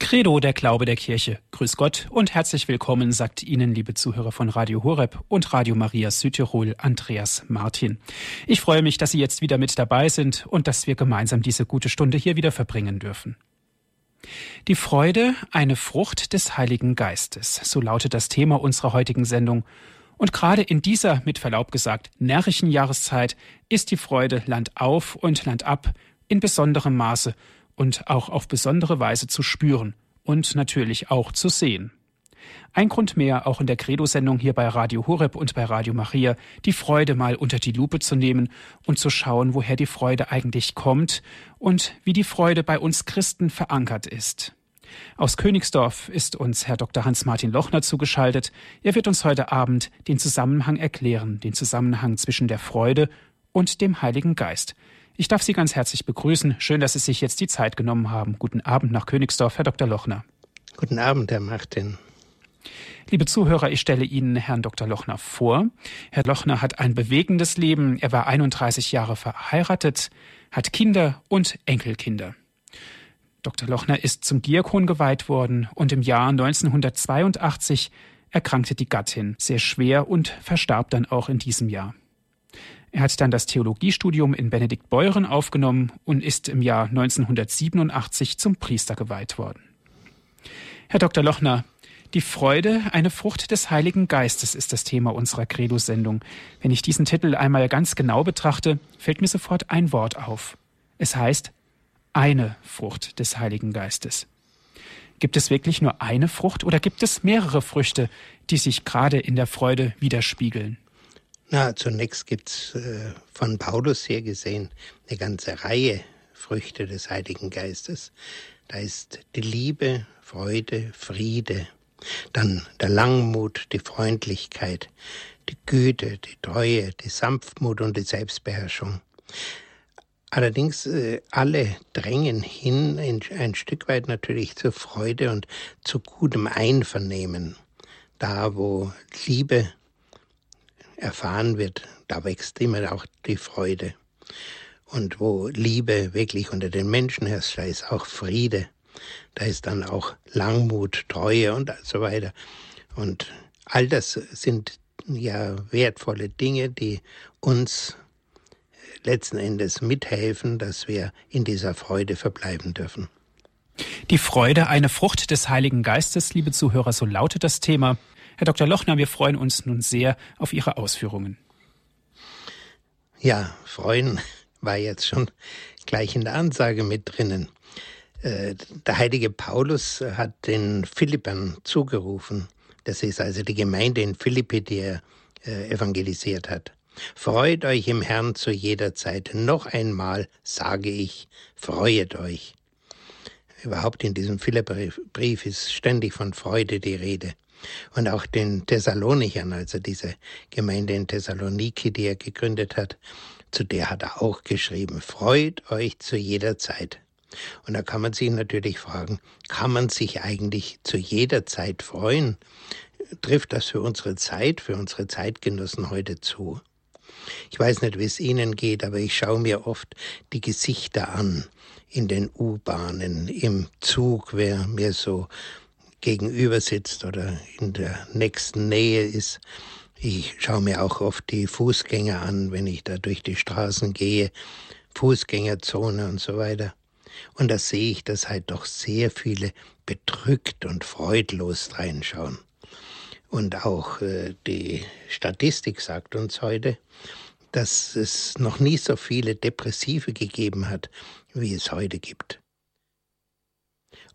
Credo, der Glaube der Kirche. Grüß Gott und herzlich willkommen, sagt Ihnen, liebe Zuhörer von Radio Horeb und Radio Maria Südtirol, Andreas Martin. Ich freue mich, dass Sie jetzt wieder mit dabei sind und dass wir gemeinsam diese gute Stunde hier wieder verbringen dürfen. Die Freude, eine Frucht des Heiligen Geistes. So lautet das Thema unserer heutigen Sendung. Und gerade in dieser, mit Verlaub gesagt, närrischen Jahreszeit ist die Freude Land auf und Land ab in besonderem Maße und auch auf besondere Weise zu spüren und natürlich auch zu sehen. Ein Grund mehr, auch in der Credo-Sendung hier bei Radio Horeb und bei Radio Maria, die Freude mal unter die Lupe zu nehmen und zu schauen, woher die Freude eigentlich kommt und wie die Freude bei uns Christen verankert ist. Aus Königsdorf ist uns Herr Dr. Hans-Martin Lochner zugeschaltet. Er wird uns heute Abend den Zusammenhang erklären, den Zusammenhang zwischen der Freude und dem Heiligen Geist. Ich darf Sie ganz herzlich begrüßen. Schön, dass Sie sich jetzt die Zeit genommen haben. Guten Abend nach Königsdorf, Herr Dr. Lochner. Guten Abend, Herr Martin. Liebe Zuhörer, ich stelle Ihnen Herrn Dr. Lochner vor. Herr Lochner hat ein bewegendes Leben. Er war 31 Jahre verheiratet, hat Kinder und Enkelkinder. Dr. Lochner ist zum Diakon geweiht worden und im Jahr 1982 erkrankte die Gattin sehr schwer und verstarb dann auch in diesem Jahr. Er hat dann das Theologiestudium in Benediktbeuren aufgenommen und ist im Jahr 1987 zum Priester geweiht worden. Herr Dr. Lochner, die Freude, eine Frucht des Heiligen Geistes ist das Thema unserer Credo-Sendung. Wenn ich diesen Titel einmal ganz genau betrachte, fällt mir sofort ein Wort auf. Es heißt eine Frucht des Heiligen Geistes. Gibt es wirklich nur eine Frucht oder gibt es mehrere Früchte, die sich gerade in der Freude widerspiegeln? Na, zunächst gibt's äh, von Paulus her gesehen eine ganze Reihe Früchte des Heiligen Geistes. Da ist die Liebe, Freude, Friede, dann der Langmut, die Freundlichkeit, die Güte, die Treue, die Sanftmut und die Selbstbeherrschung. Allerdings äh, alle drängen hin ein, ein Stück weit natürlich zur Freude und zu gutem Einvernehmen. Da, wo Liebe erfahren wird, da wächst immer auch die Freude. Und wo Liebe wirklich unter den Menschen herrscht, da ist auch Friede. Da ist dann auch Langmut, Treue und so weiter. Und all das sind ja wertvolle Dinge, die uns letzten Endes mithelfen, dass wir in dieser Freude verbleiben dürfen. Die Freude, eine Frucht des Heiligen Geistes, liebe Zuhörer, so lautet das Thema. Herr Dr. Lochner, wir freuen uns nun sehr auf Ihre Ausführungen. Ja, freuen war jetzt schon gleich in der Ansage mit drinnen. Äh, der heilige Paulus hat den Philippern zugerufen. Das ist also die Gemeinde in Philippi, die er äh, evangelisiert hat. Freut euch im Herrn zu jeder Zeit. Noch einmal sage ich, freuet euch. Überhaupt in diesem Philipperbrief ist ständig von Freude die Rede und auch den Thessalonichern, also diese Gemeinde in Thessaloniki, die er gegründet hat, zu der hat er auch geschrieben, freut euch zu jeder Zeit. Und da kann man sich natürlich fragen, kann man sich eigentlich zu jeder Zeit freuen? Trifft das für unsere Zeit, für unsere Zeitgenossen heute zu? Ich weiß nicht, wie es Ihnen geht, aber ich schaue mir oft die Gesichter an in den U-Bahnen, im Zug, wer mir so gegenüber sitzt oder in der nächsten Nähe ist. Ich schaue mir auch oft die Fußgänger an, wenn ich da durch die Straßen gehe, Fußgängerzone und so weiter. Und da sehe ich, dass halt doch sehr viele bedrückt und freudlos reinschauen. Und auch äh, die Statistik sagt uns heute, dass es noch nie so viele Depressive gegeben hat, wie es heute gibt.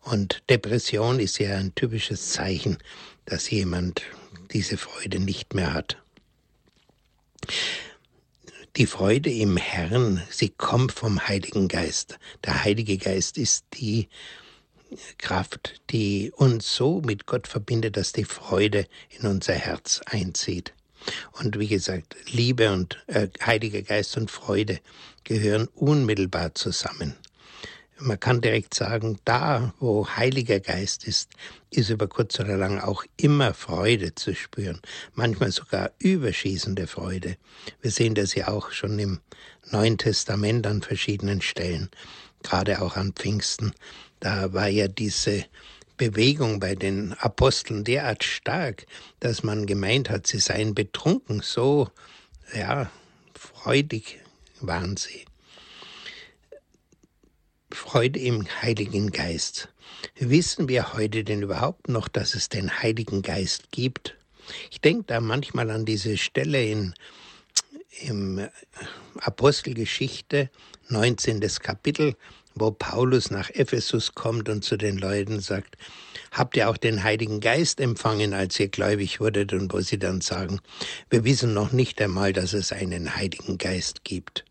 Und Depression ist ja ein typisches Zeichen, dass jemand diese Freude nicht mehr hat. Die Freude im Herrn, sie kommt vom Heiligen Geist. Der Heilige Geist ist die Kraft, die uns so mit Gott verbindet, dass die Freude in unser Herz einzieht. Und wie gesagt, Liebe und äh, Heiliger Geist und Freude gehören unmittelbar zusammen. Man kann direkt sagen, da, wo Heiliger Geist ist, ist über kurz oder lang auch immer Freude zu spüren, manchmal sogar überschießende Freude. Wir sehen das ja auch schon im Neuen Testament an verschiedenen Stellen, gerade auch an Pfingsten. Da war ja diese Bewegung bei den Aposteln derart stark, dass man gemeint hat, sie seien betrunken. So, ja, freudig waren sie. Freude im Heiligen Geist. Wissen wir heute denn überhaupt noch, dass es den Heiligen Geist gibt? Ich denke da manchmal an diese Stelle in im Apostelgeschichte 19. Kapitel, wo Paulus nach Ephesus kommt und zu den Leuten sagt, habt ihr auch den Heiligen Geist empfangen, als ihr gläubig wurdet und wo sie dann sagen, wir wissen noch nicht einmal, dass es einen Heiligen Geist gibt.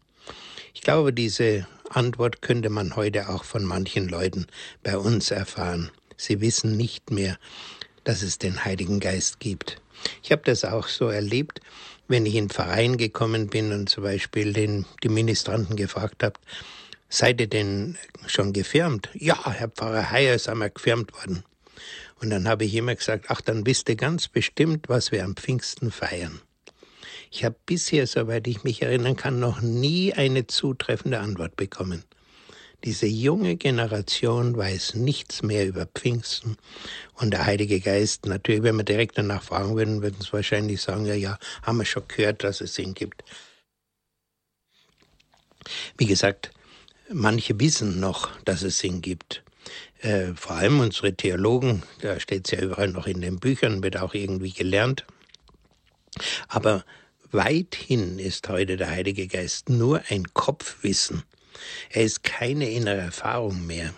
Ich glaube, diese Antwort könnte man heute auch von manchen Leuten bei uns erfahren. Sie wissen nicht mehr, dass es den Heiligen Geist gibt. Ich habe das auch so erlebt, wenn ich in Verein gekommen bin und zum Beispiel den, die Ministranten gefragt habe, seid ihr denn schon gefirmt? Ja, Herr Pfarrer Heyer ist einmal gefirmt worden. Und dann habe ich immer gesagt, ach, dann wisst ihr ganz bestimmt, was wir am Pfingsten feiern. Ich habe bisher, soweit ich mich erinnern kann, noch nie eine zutreffende Antwort bekommen. Diese junge Generation weiß nichts mehr über Pfingsten. Und der Heilige Geist, natürlich, wenn wir direkt danach fragen würden, würden sie wahrscheinlich sagen, ja, ja, haben wir schon gehört, dass es ihn gibt. Wie gesagt, manche wissen noch, dass es ihn gibt. Äh, vor allem unsere Theologen, da steht es ja überall noch in den Büchern, wird auch irgendwie gelernt. Aber weithin ist heute der Heilige Geist nur ein Kopfwissen. Er ist keine innere Erfahrung mehr.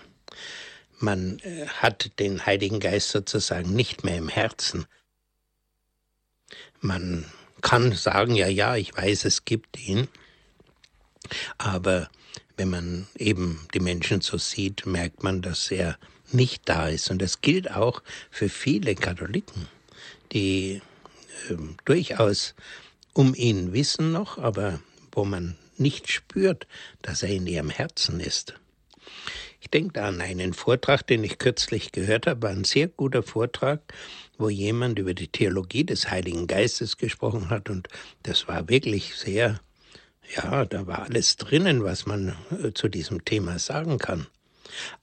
Man äh, hat den Heiligen Geist sozusagen nicht mehr im Herzen. Man kann sagen, ja, ja, ich weiß, es gibt ihn, aber wenn man eben die Menschen so sieht, merkt man, dass er nicht da ist. Und das gilt auch für viele Katholiken, die äh, durchaus um ihn wissen noch, aber wo man nicht spürt, dass er in ihrem Herzen ist. Ich denke da an einen Vortrag, den ich kürzlich gehört habe, ein sehr guter Vortrag, wo jemand über die Theologie des Heiligen Geistes gesprochen hat und das war wirklich sehr, ja, da war alles drinnen, was man äh, zu diesem Thema sagen kann.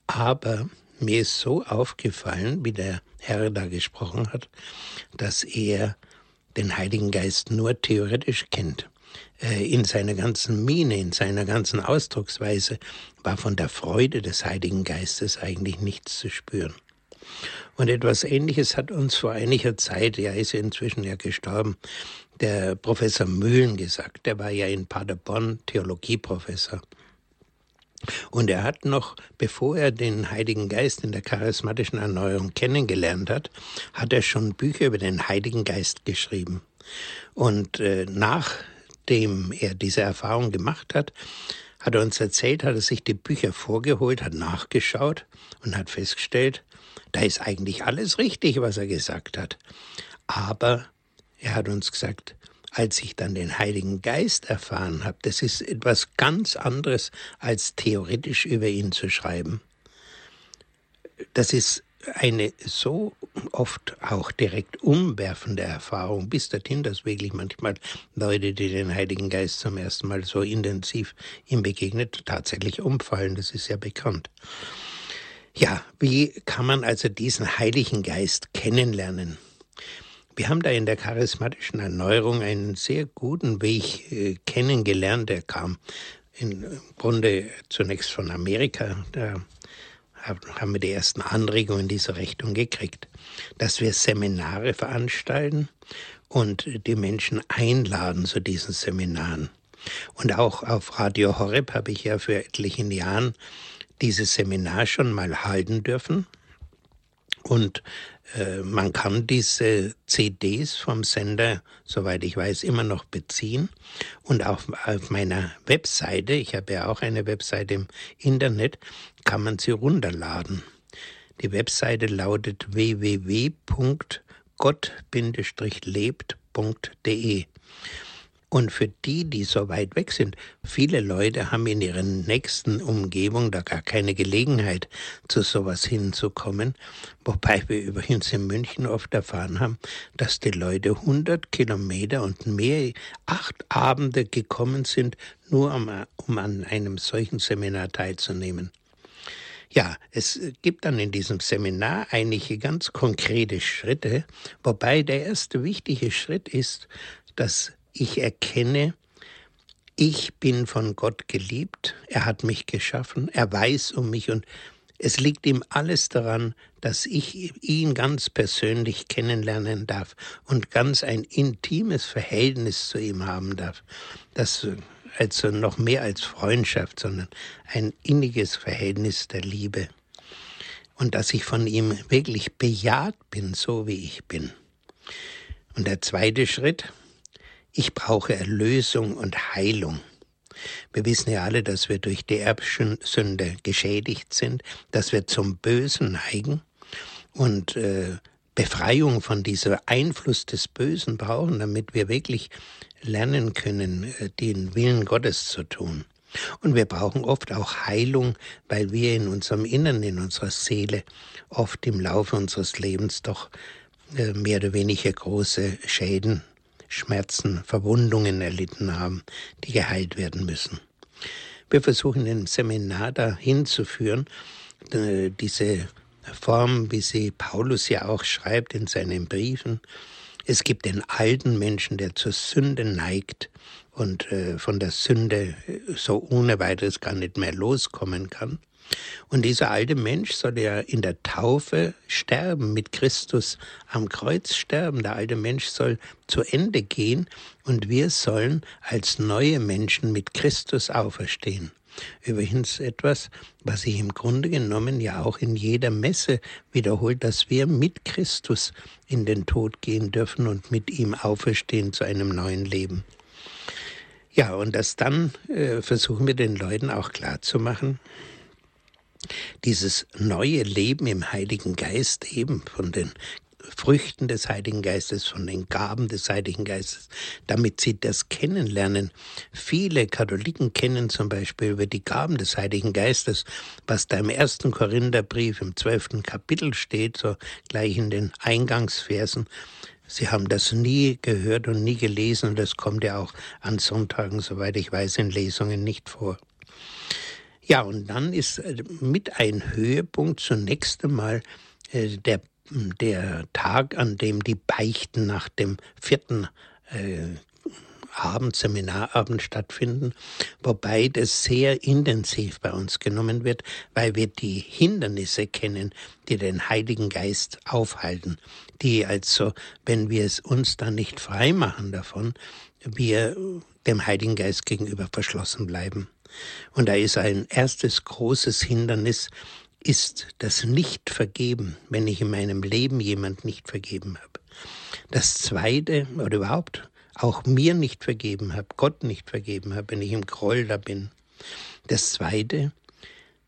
Aber mir ist so aufgefallen, wie der Herr da gesprochen hat, dass er den Heiligen Geist nur theoretisch kennt. Äh, in seiner ganzen Miene, in seiner ganzen Ausdrucksweise war von der Freude des Heiligen Geistes eigentlich nichts zu spüren. Und etwas Ähnliches hat uns vor einiger Zeit, er ist ja inzwischen ja gestorben, der Professor Mühlen gesagt. Der war ja in Paderborn Theologieprofessor. Und er hat noch, bevor er den Heiligen Geist in der charismatischen Erneuerung kennengelernt hat, hat er schon Bücher über den Heiligen Geist geschrieben. Und äh, nachdem er diese Erfahrung gemacht hat, hat er uns erzählt, hat er sich die Bücher vorgeholt, hat nachgeschaut und hat festgestellt, da ist eigentlich alles richtig, was er gesagt hat. Aber er hat uns gesagt, als ich dann den Heiligen Geist erfahren habe, das ist etwas ganz anderes, als theoretisch über ihn zu schreiben. Das ist eine so oft auch direkt umwerfende Erfahrung, bis dorthin, dass wirklich manchmal Leute, die den Heiligen Geist zum ersten Mal so intensiv ihm begegnet, tatsächlich umfallen. Das ist ja bekannt. Ja, wie kann man also diesen Heiligen Geist kennenlernen? Wir haben da in der charismatischen Erneuerung einen sehr guten Weg äh, kennengelernt. Der kam im Grunde zunächst von Amerika. Da haben wir die ersten Anregungen in diese Richtung gekriegt, dass wir Seminare veranstalten und die Menschen einladen zu diesen Seminaren. Und auch auf Radio Horeb habe ich ja für etlichen Jahren dieses Seminar schon mal halten dürfen. Und man kann diese CDs vom Sender, soweit ich weiß, immer noch beziehen. Und auch auf meiner Webseite, ich habe ja auch eine Webseite im Internet, kann man sie runterladen. Die Webseite lautet www.gott-lebt.de. Und für die, die so weit weg sind, viele Leute haben in ihrer nächsten Umgebung da gar keine Gelegenheit, zu sowas hinzukommen. Wobei wir übrigens in München oft erfahren haben, dass die Leute 100 Kilometer und mehr, acht Abende gekommen sind, nur um, um an einem solchen Seminar teilzunehmen. Ja, es gibt dann in diesem Seminar einige ganz konkrete Schritte, wobei der erste wichtige Schritt ist, dass ich erkenne, ich bin von Gott geliebt, er hat mich geschaffen, er weiß um mich und es liegt ihm alles daran, dass ich ihn ganz persönlich kennenlernen darf und ganz ein intimes Verhältnis zu ihm haben darf. Das also noch mehr als Freundschaft, sondern ein inniges Verhältnis der Liebe. Und dass ich von ihm wirklich bejaht bin, so wie ich bin. Und der zweite Schritt, ich brauche Erlösung und Heilung. Wir wissen ja alle, dass wir durch die Erbsünde geschädigt sind, dass wir zum Bösen neigen und äh, Befreiung von diesem Einfluss des Bösen brauchen, damit wir wirklich lernen können, äh, den Willen Gottes zu tun. Und wir brauchen oft auch Heilung, weil wir in unserem Innern, in unserer Seele oft im Laufe unseres Lebens doch äh, mehr oder weniger große Schäden, Schmerzen, Verwundungen erlitten haben, die geheilt werden müssen. Wir versuchen im Seminar dahin zu führen, äh, diese Form, wie sie Paulus ja auch schreibt in seinen Briefen. Es gibt den alten Menschen, der zur Sünde neigt und äh, von der Sünde äh, so ohne weiteres gar nicht mehr loskommen kann. Und dieser alte Mensch soll ja in der Taufe sterben, mit Christus am Kreuz sterben. Der alte Mensch soll zu Ende gehen und wir sollen als neue Menschen mit Christus auferstehen. Übrigens etwas, was sich im Grunde genommen ja auch in jeder Messe wiederholt, dass wir mit Christus in den Tod gehen dürfen und mit ihm auferstehen zu einem neuen Leben. Ja, und das dann äh, versuchen wir den Leuten auch klarzumachen, dieses neue Leben im Heiligen Geist eben von den Früchten des Heiligen Geistes, von den Gaben des Heiligen Geistes, damit sie das kennenlernen. Viele Katholiken kennen zum Beispiel über die Gaben des Heiligen Geistes, was da im ersten Korintherbrief im zwölften Kapitel steht, so gleich in den Eingangsversen. Sie haben das nie gehört und nie gelesen und das kommt ja auch an Sonntagen, soweit ich weiß, in Lesungen nicht vor. Ja, und dann ist äh, mit ein Höhepunkt zunächst einmal äh, der der Tag, an dem die Beichten nach dem vierten äh, Abend, Seminarabend stattfinden, wobei das sehr intensiv bei uns genommen wird, weil wir die Hindernisse kennen, die den Heiligen Geist aufhalten, die also, wenn wir es uns dann nicht frei machen davon, wir dem Heiligen Geist gegenüber verschlossen bleiben. Und da ist ein erstes großes Hindernis, ist das Nicht-Vergeben, wenn ich in meinem Leben jemand nicht vergeben habe. Das Zweite, oder überhaupt auch mir nicht vergeben habe, Gott nicht vergeben habe, wenn ich im Groll da bin. Das Zweite,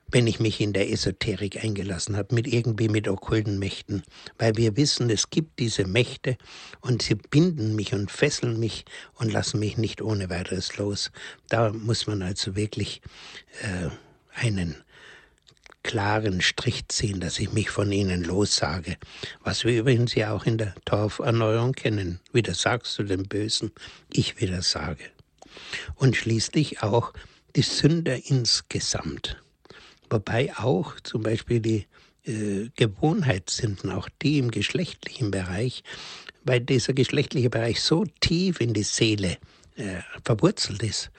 wenn ich mich in der Esoterik eingelassen habe, mit irgendwie mit okkulten Mächten, weil wir wissen, es gibt diese Mächte und sie binden mich und fesseln mich und lassen mich nicht ohne weiteres los. Da muss man also wirklich äh, einen klaren Strich ziehen, dass ich mich von ihnen lossage. Was wir übrigens ja auch in der Tauferneuerung kennen. Widersagst du dem Bösen, ich widersage. Und schließlich auch die Sünder insgesamt. Wobei auch zum Beispiel die äh, Gewohnheitssünden, auch die im geschlechtlichen Bereich, weil dieser geschlechtliche Bereich so tief in die Seele äh, verwurzelt ist,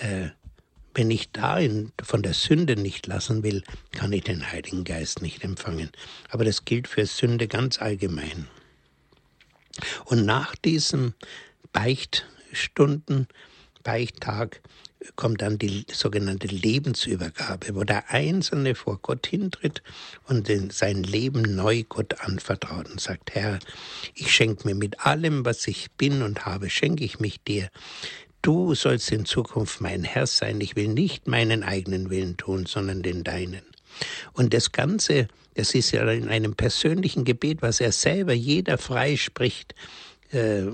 äh, wenn ich da in, von der Sünde nicht lassen will, kann ich den Heiligen Geist nicht empfangen. Aber das gilt für Sünde ganz allgemein. Und nach diesen Beichtstunden, Beichttag, kommt dann die sogenannte Lebensübergabe, wo der Einzelne vor Gott hintritt und sein Leben neu Gott anvertraut und sagt, Herr, ich schenke mir mit allem, was ich bin und habe, schenke ich mich dir. Du sollst in Zukunft mein Herr sein. Ich will nicht meinen eigenen Willen tun, sondern den deinen. Und das Ganze, das ist ja in einem persönlichen Gebet, was er selber jeder frei spricht. Äh,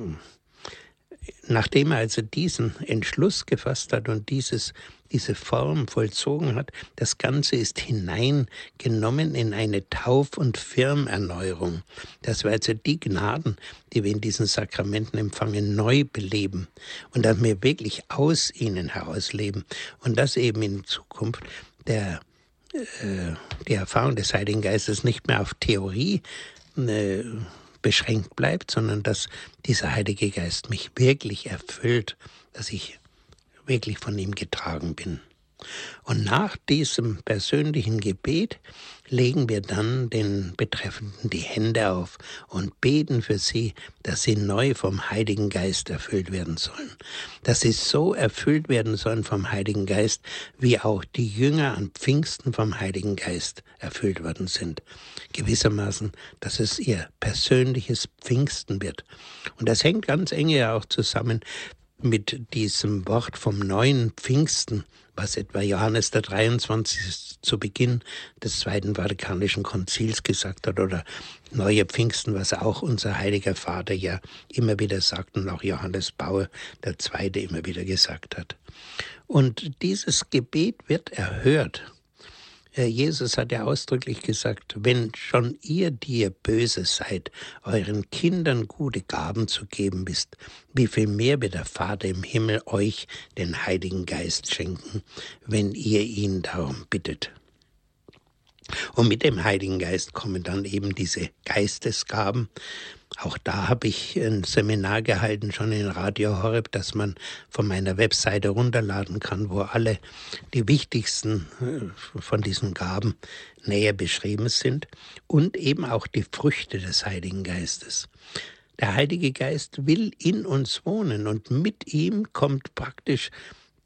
nachdem er also diesen Entschluss gefasst hat und dieses diese Form vollzogen hat, das Ganze ist hineingenommen in eine Tauf- und Firmerneuerung. Das wir also die Gnaden, die wir in diesen Sakramenten empfangen, neu beleben und dass wir wirklich aus ihnen heraus leben und dass eben in Zukunft der äh, die Erfahrung des Heiligen Geistes nicht mehr auf Theorie äh, beschränkt bleibt, sondern dass dieser Heilige Geist mich wirklich erfüllt, dass ich wirklich von ihm getragen bin. Und nach diesem persönlichen Gebet legen wir dann den Betreffenden die Hände auf und beten für sie, dass sie neu vom Heiligen Geist erfüllt werden sollen. Dass sie so erfüllt werden sollen vom Heiligen Geist, wie auch die Jünger an Pfingsten vom Heiligen Geist erfüllt worden sind. Gewissermaßen, dass es ihr persönliches Pfingsten wird. Und das hängt ganz eng ja auch zusammen mit diesem Wort vom neuen Pfingsten, was etwa Johannes der 23. zu Beginn des Zweiten Vatikanischen Konzils gesagt hat, oder neue Pfingsten, was auch unser heiliger Vater ja immer wieder sagt und auch Johannes Bauer der Zweite immer wieder gesagt hat. Und dieses Gebet wird erhört Jesus hat ja ausdrücklich gesagt, wenn schon ihr, die ihr böse seid, euren Kindern gute Gaben zu geben wisst, wie viel mehr wird der Vater im Himmel euch den Heiligen Geist schenken, wenn ihr ihn darum bittet. Und mit dem Heiligen Geist kommen dann eben diese Geistesgaben. Auch da habe ich ein Seminar gehalten, schon in Radio Horeb, das man von meiner Webseite runterladen kann, wo alle die wichtigsten äh, von diesen Gaben näher beschrieben sind und eben auch die Früchte des Heiligen Geistes. Der Heilige Geist will in uns wohnen und mit ihm kommt praktisch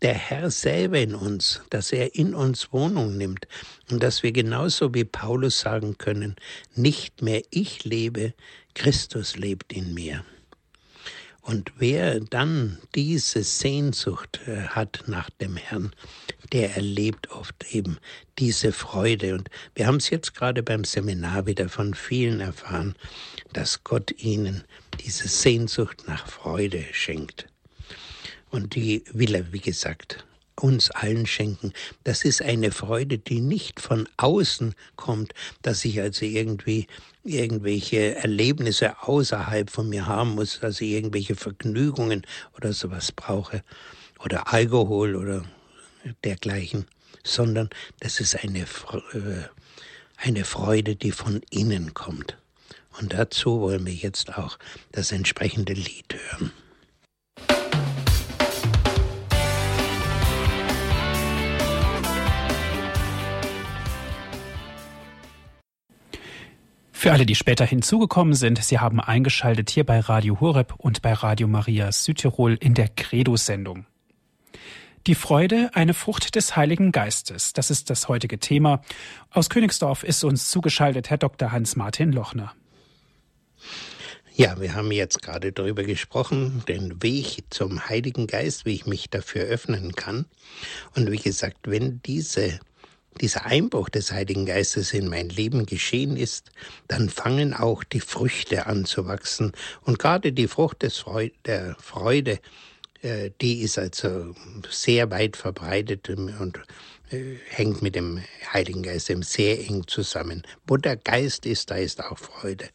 der Herr selber in uns, dass er in uns Wohnung nimmt und dass wir genauso wie Paulus sagen können, nicht mehr ich lebe, Christus lebt in mir. Und wer dann diese Sehnsucht äh, hat nach dem Herrn, der erlebt oft eben diese Freude. Und wir haben es jetzt gerade beim Seminar wieder von vielen erfahren, dass Gott ihnen diese Sehnsucht nach Freude schenkt. Und die will er, wie gesagt, uns allen schenken. Das ist eine Freude, die nicht von außen kommt, dass ich also irgendwie irgendwelche Erlebnisse außerhalb von mir haben muss, also irgendwelche Vergnügungen oder sowas brauche oder Alkohol oder dergleichen, sondern das ist eine, äh, eine Freude, die von innen kommt. Und dazu wollen wir jetzt auch das entsprechende Lied hören. Für alle, die später hinzugekommen sind, Sie haben eingeschaltet hier bei Radio Horeb und bei Radio Maria Südtirol in der Credo-Sendung. Die Freude, eine Frucht des Heiligen Geistes. Das ist das heutige Thema. Aus Königsdorf ist uns zugeschaltet Herr Dr. Hans-Martin Lochner. Ja, wir haben jetzt gerade darüber gesprochen, den Weg zum Heiligen Geist, wie ich mich dafür öffnen kann. Und wie gesagt, wenn diese dieser Einbruch des Heiligen Geistes in mein Leben geschehen ist, dann fangen auch die Früchte an zu wachsen. Und gerade die Frucht des Freude, der Freude, äh, die ist also sehr weit verbreitet und äh, hängt mit dem Heiligen Geist sehr eng zusammen. Wo der Geist ist, da ist auch Freude.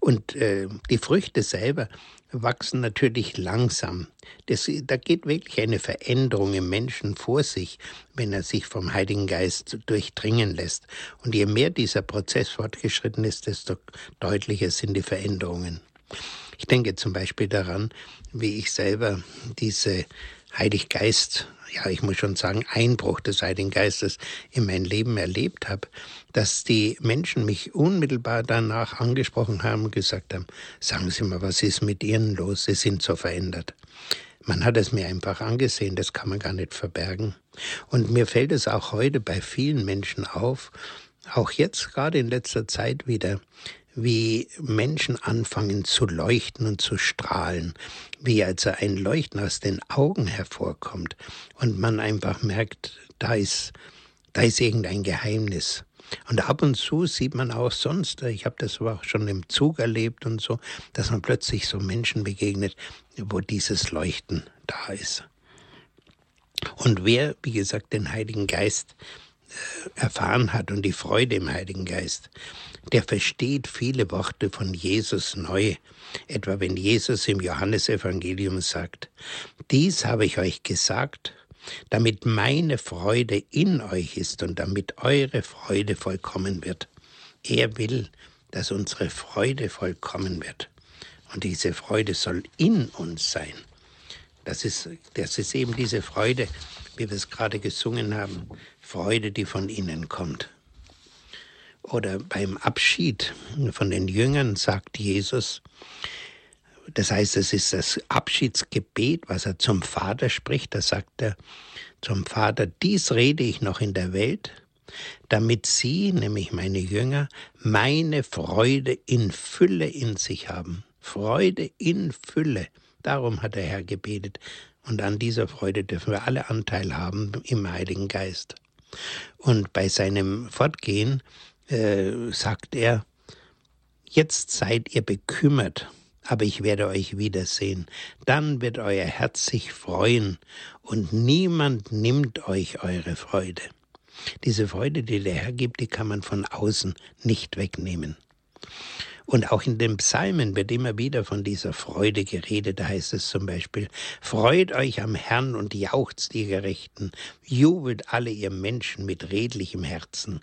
Und äh, die Früchte selber wachsen natürlich langsam. Das, da geht wirklich eine Veränderung im Menschen vor sich, wenn er sich vom Heiligen Geist durchdringen lässt. Und je mehr dieser Prozess fortgeschritten ist, desto deutlicher sind die Veränderungen. Ich denke zum Beispiel daran, wie ich selber diese Heiliggeist, ja, ich muss schon sagen, Einbruch des Heiligen Geistes in mein Leben erlebt habe, dass die Menschen mich unmittelbar danach angesprochen haben und gesagt haben, sagen Sie mal, was ist mit Ihnen los? Sie sind so verändert. Man hat es mir einfach angesehen, das kann man gar nicht verbergen. Und mir fällt es auch heute bei vielen Menschen auf, auch jetzt gerade in letzter Zeit wieder, wie Menschen anfangen zu leuchten und zu strahlen, wie also ein Leuchten aus den Augen hervorkommt und man einfach merkt, da ist, da ist irgendein Geheimnis. Und ab und zu sieht man auch sonst, ich habe das auch schon im Zug erlebt und so, dass man plötzlich so Menschen begegnet, wo dieses Leuchten da ist. Und wer, wie gesagt, den Heiligen Geist äh, erfahren hat und die Freude im Heiligen Geist, der versteht viele Worte von Jesus neu. Etwa wenn Jesus im Johannesevangelium sagt, dies habe ich euch gesagt, damit meine Freude in euch ist und damit eure Freude vollkommen wird. Er will, dass unsere Freude vollkommen wird. Und diese Freude soll in uns sein. Das ist, das ist eben diese Freude, wie wir es gerade gesungen haben, Freude, die von innen kommt. Oder beim Abschied von den Jüngern sagt Jesus, das heißt, es ist das Abschiedsgebet, was er zum Vater spricht. Da sagt er zum Vater, dies rede ich noch in der Welt, damit sie, nämlich meine Jünger, meine Freude in Fülle in sich haben. Freude in Fülle. Darum hat der Herr gebetet. Und an dieser Freude dürfen wir alle Anteil haben im Heiligen Geist. Und bei seinem Fortgehen äh, sagt er, jetzt seid ihr bekümmert, aber ich werde euch wiedersehen. Dann wird euer Herz sich freuen und niemand nimmt euch eure Freude. Diese Freude, die der Herr gibt, die kann man von außen nicht wegnehmen. Und auch in den Psalmen wird immer wieder von dieser Freude geredet. Da heißt es zum Beispiel, Freut euch am Herrn und jauchzt ihr Gerechten, jubelt alle ihr Menschen mit redlichem Herzen.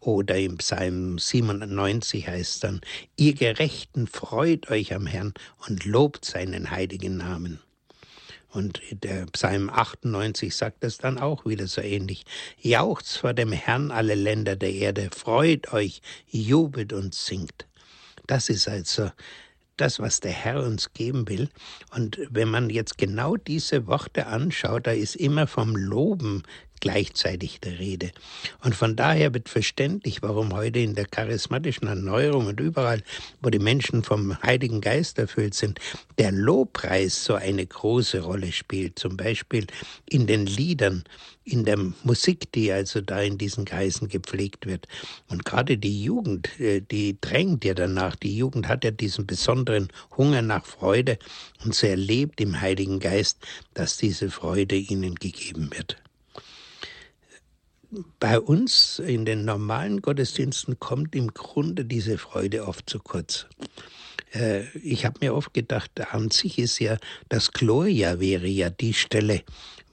Oder im Psalm 97 heißt dann, ihr Gerechten freut euch am Herrn und lobt seinen heiligen Namen. Und der Psalm 98 sagt das dann auch wieder so ähnlich. Jauchzt vor dem Herrn alle Länder der Erde, freut euch, jubelt und singt. Das ist also das, was der Herr uns geben will. Und wenn man jetzt genau diese Worte anschaut, da ist immer vom Loben gleichzeitig der Rede. Und von daher wird verständlich, warum heute in der charismatischen Erneuerung und überall, wo die Menschen vom Heiligen Geist erfüllt sind, der Lobpreis so eine große Rolle spielt. Zum Beispiel in den Liedern, in der Musik, die also da in diesen Kreisen gepflegt wird. Und gerade die Jugend, äh, die drängt ja danach. Die Jugend hat ja diesen besonderen Hunger nach Freude und sie erlebt im Heiligen Geist, dass diese Freude ihnen gegeben wird bei uns in den normalen Gottesdiensten kommt im Grunde diese Freude oft zu kurz. Äh, ich habe mir oft gedacht, an sich ist ja das Gloria wäre ja die Stelle,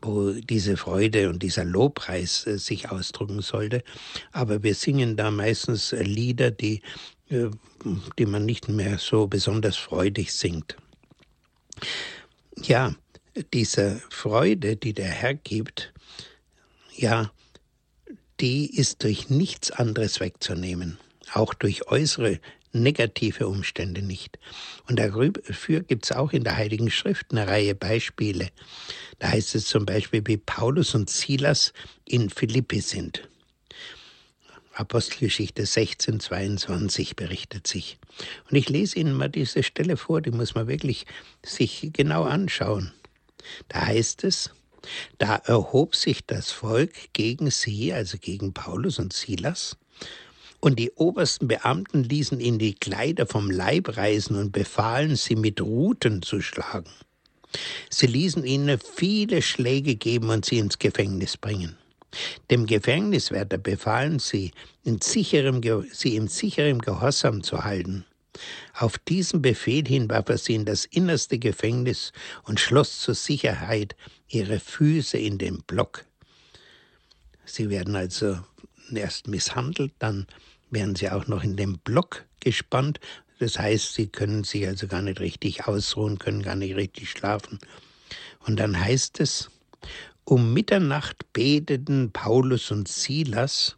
wo diese Freude und dieser Lobpreis äh, sich ausdrücken sollte. Aber wir singen da meistens Lieder, die, äh, die man nicht mehr so besonders freudig singt. Ja, diese Freude, die der Herr gibt, ja, die ist durch nichts anderes wegzunehmen, auch durch äußere negative Umstände nicht. Und dafür gibt es auch in der Heiligen Schrift eine Reihe Beispiele. Da heißt es zum Beispiel, wie Paulus und Silas in Philippi sind. Apostelgeschichte 16, 22 berichtet sich. Und ich lese Ihnen mal diese Stelle vor, die muss man wirklich sich genau anschauen. Da heißt es, da erhob sich das Volk gegen sie, also gegen Paulus und Silas, und die obersten Beamten ließen ihnen die Kleider vom Leib reißen und befahlen, sie mit Ruten zu schlagen. Sie ließen ihnen viele Schläge geben und sie ins Gefängnis bringen. Dem Gefängniswärter befahlen sie, in sicherem, sie in sicherem Gehorsam zu halten. Auf diesen Befehl hin warf er sie in das innerste Gefängnis und schloss zur Sicherheit ihre Füße in den Block. Sie werden also erst misshandelt, dann werden sie auch noch in den Block gespannt. Das heißt, sie können sich also gar nicht richtig ausruhen, können gar nicht richtig schlafen. Und dann heißt es, um Mitternacht beteten Paulus und Silas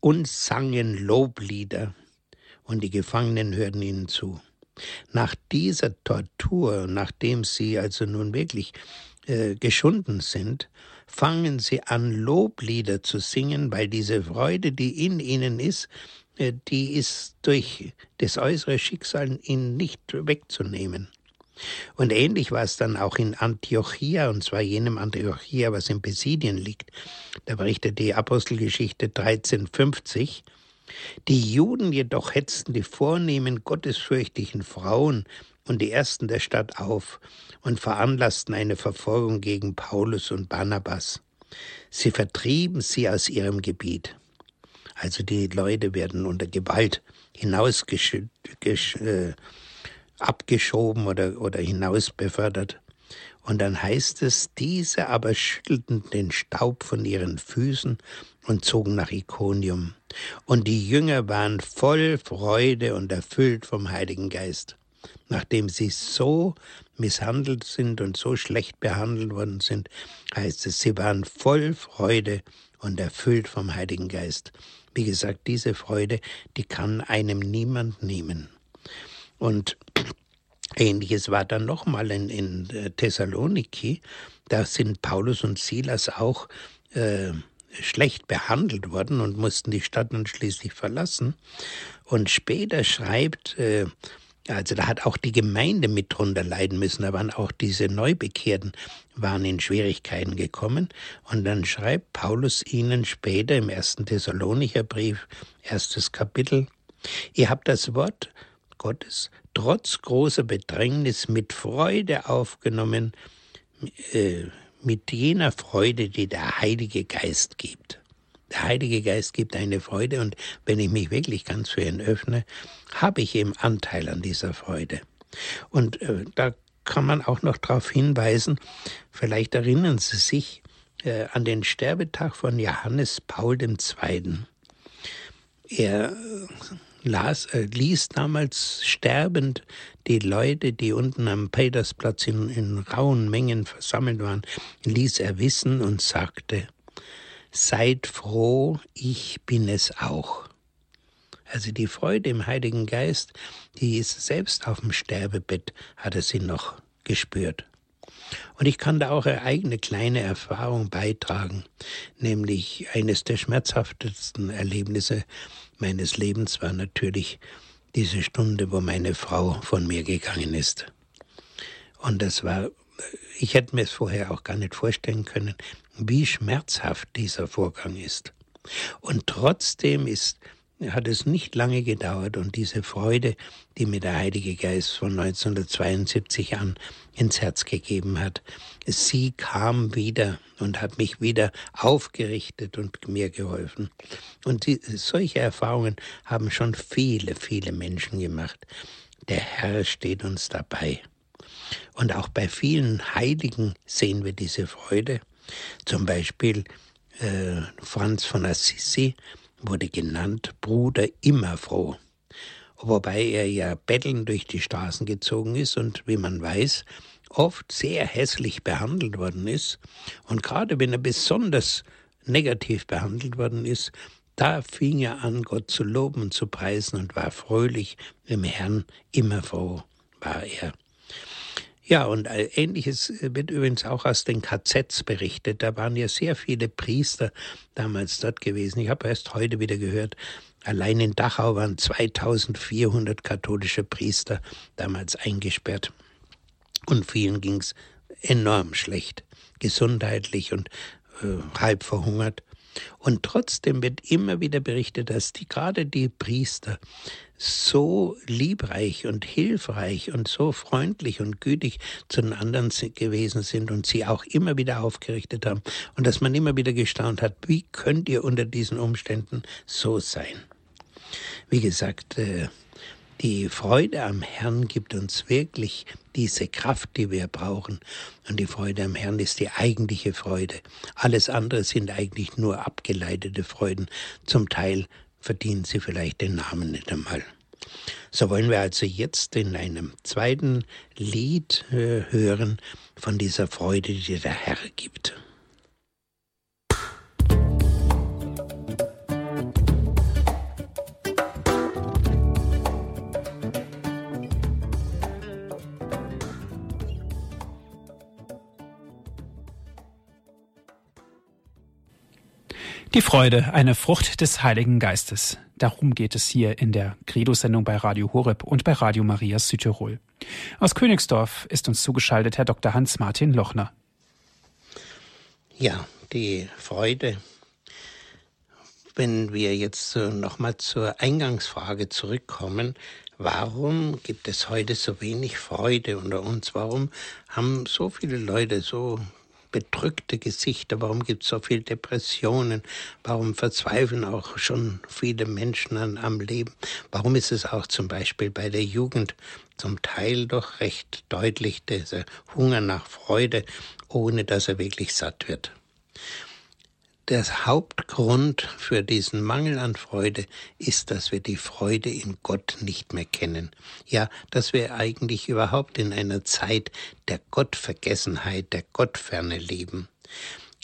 und sangen Loblieder, und die Gefangenen hörten ihnen zu. Nach dieser Tortur, nachdem sie also nun wirklich äh, geschunden sind, fangen sie an, Loblieder zu singen, weil diese Freude, die in ihnen ist, äh, die ist durch das äußere Schicksal ihnen nicht wegzunehmen. Und ähnlich war es dann auch in Antiochia, und zwar jenem Antiochia, was in Pisidien liegt. Da berichtet die Apostelgeschichte 1350. Die Juden jedoch hetzten die vornehmen, gottesfürchtigen Frauen und die Ersten der Stadt auf und veranlassten eine Verfolgung gegen Paulus und Barnabas. Sie vertrieben sie aus ihrem Gebiet. Also die Leute werden unter Gewalt hinausgesch äh, abgeschoben oder, oder hinaus befördert. Und dann heißt es, diese aber schüttelten den Staub von ihren Füßen und zogen nach Ikonium. Und die Jünger waren voll Freude und erfüllt vom Heiligen Geist. Nachdem sie so misshandelt sind und so schlecht behandelt worden sind, heißt es, sie waren voll Freude und erfüllt vom Heiligen Geist. Wie gesagt, diese Freude, die kann einem niemand nehmen. Und ähnliches war dann nochmal in, in äh, Thessaloniki. Da sind Paulus und Silas auch äh, schlecht behandelt worden und mussten die Stadt dann schließlich verlassen. Und später schreibt, äh, also da hat auch die Gemeinde mit drunter leiden müssen, da waren auch diese Neubekehrten, waren in Schwierigkeiten gekommen. Und dann schreibt Paulus ihnen später im ersten Thessalonicher Brief, erstes Kapitel, ihr habt das Wort Gottes trotz großer Bedrängnis mit Freude aufgenommen, äh, mit jener Freude, die der Heilige Geist gibt. Der Heilige Geist gibt eine Freude und wenn ich mich wirklich ganz für ihn öffne, habe ich eben Anteil an dieser Freude. Und äh, da kann man auch noch darauf hinweisen, vielleicht erinnern Sie sich äh, an den Sterbetag von Johannes Paul II. Er äh, las, äh, ließ damals sterbend die Leute, die unten am Petersplatz in, in rauen Mengen versammelt waren, ließ er wissen und sagte, Seid froh, ich bin es auch. Also die Freude im Heiligen Geist, die ist selbst auf dem Sterbebett, hat er sie noch gespürt. Und ich kann da auch eine eigene kleine Erfahrung beitragen, nämlich eines der schmerzhaftesten Erlebnisse meines Lebens war natürlich diese Stunde, wo meine Frau von mir gegangen ist. Und das war, ich hätte mir es vorher auch gar nicht vorstellen können, wie schmerzhaft dieser Vorgang ist. Und trotzdem ist hat es nicht lange gedauert und diese Freude, die mir der Heilige Geist von 1972 an ins Herz gegeben hat, sie kam wieder und hat mich wieder aufgerichtet und mir geholfen. Und die, solche Erfahrungen haben schon viele, viele Menschen gemacht. Der Herr steht uns dabei. Und auch bei vielen Heiligen sehen wir diese Freude. Zum Beispiel äh, Franz von Assisi, wurde genannt Bruder immer froh. Wobei er ja betteln durch die Straßen gezogen ist und, wie man weiß, oft sehr hässlich behandelt worden ist. Und gerade wenn er besonders negativ behandelt worden ist, da fing er an, Gott zu loben und zu preisen und war fröhlich im Herrn, immer froh war er. Ja, und äh, ähnliches äh, wird übrigens auch aus den KZs berichtet. Da waren ja sehr viele Priester damals dort gewesen. Ich habe erst heute wieder gehört, allein in Dachau waren 2400 katholische Priester damals eingesperrt. Und vielen ging es enorm schlecht, gesundheitlich und äh, halb verhungert. Und trotzdem wird immer wieder berichtet, dass die, gerade die Priester so liebreich und hilfreich und so freundlich und gütig zu den anderen gewesen sind und sie auch immer wieder aufgerichtet haben und dass man immer wieder gestaunt hat, wie könnt ihr unter diesen Umständen so sein? Wie gesagt, äh, die Freude am Herrn gibt uns wirklich diese Kraft, die wir brauchen. Und die Freude am Herrn ist die eigentliche Freude. Alles andere sind eigentlich nur abgeleitete Freuden. Zum Teil verdienen sie vielleicht den Namen nicht einmal. So wollen wir also jetzt in einem zweiten Lied äh, hören von dieser Freude, die der Herr gibt. Die Freude, eine Frucht des Heiligen Geistes. Darum geht es hier in der Credo-Sendung bei Radio Horeb und bei Radio Maria Südtirol. Aus Königsdorf ist uns zugeschaltet Herr Dr. Hans-Martin Lochner. Ja, die Freude. Wenn wir jetzt nochmal zur Eingangsfrage zurückkommen, warum gibt es heute so wenig Freude unter uns? Warum haben so viele Leute so bedrückte Gesichter? Warum gibt es so viele Depressionen? Warum verzweifeln auch schon viele Menschen an, am Leben? Warum ist es auch zum Beispiel bei der Jugend zum Teil doch recht deutlich, dieser Hunger nach Freude, ohne dass er wirklich satt wird? Der Hauptgrund für diesen Mangel an Freude ist, dass wir die Freude in Gott nicht mehr kennen. Ja, dass wir eigentlich überhaupt in einer Zeit der Gottvergessenheit, der Gottferne leben.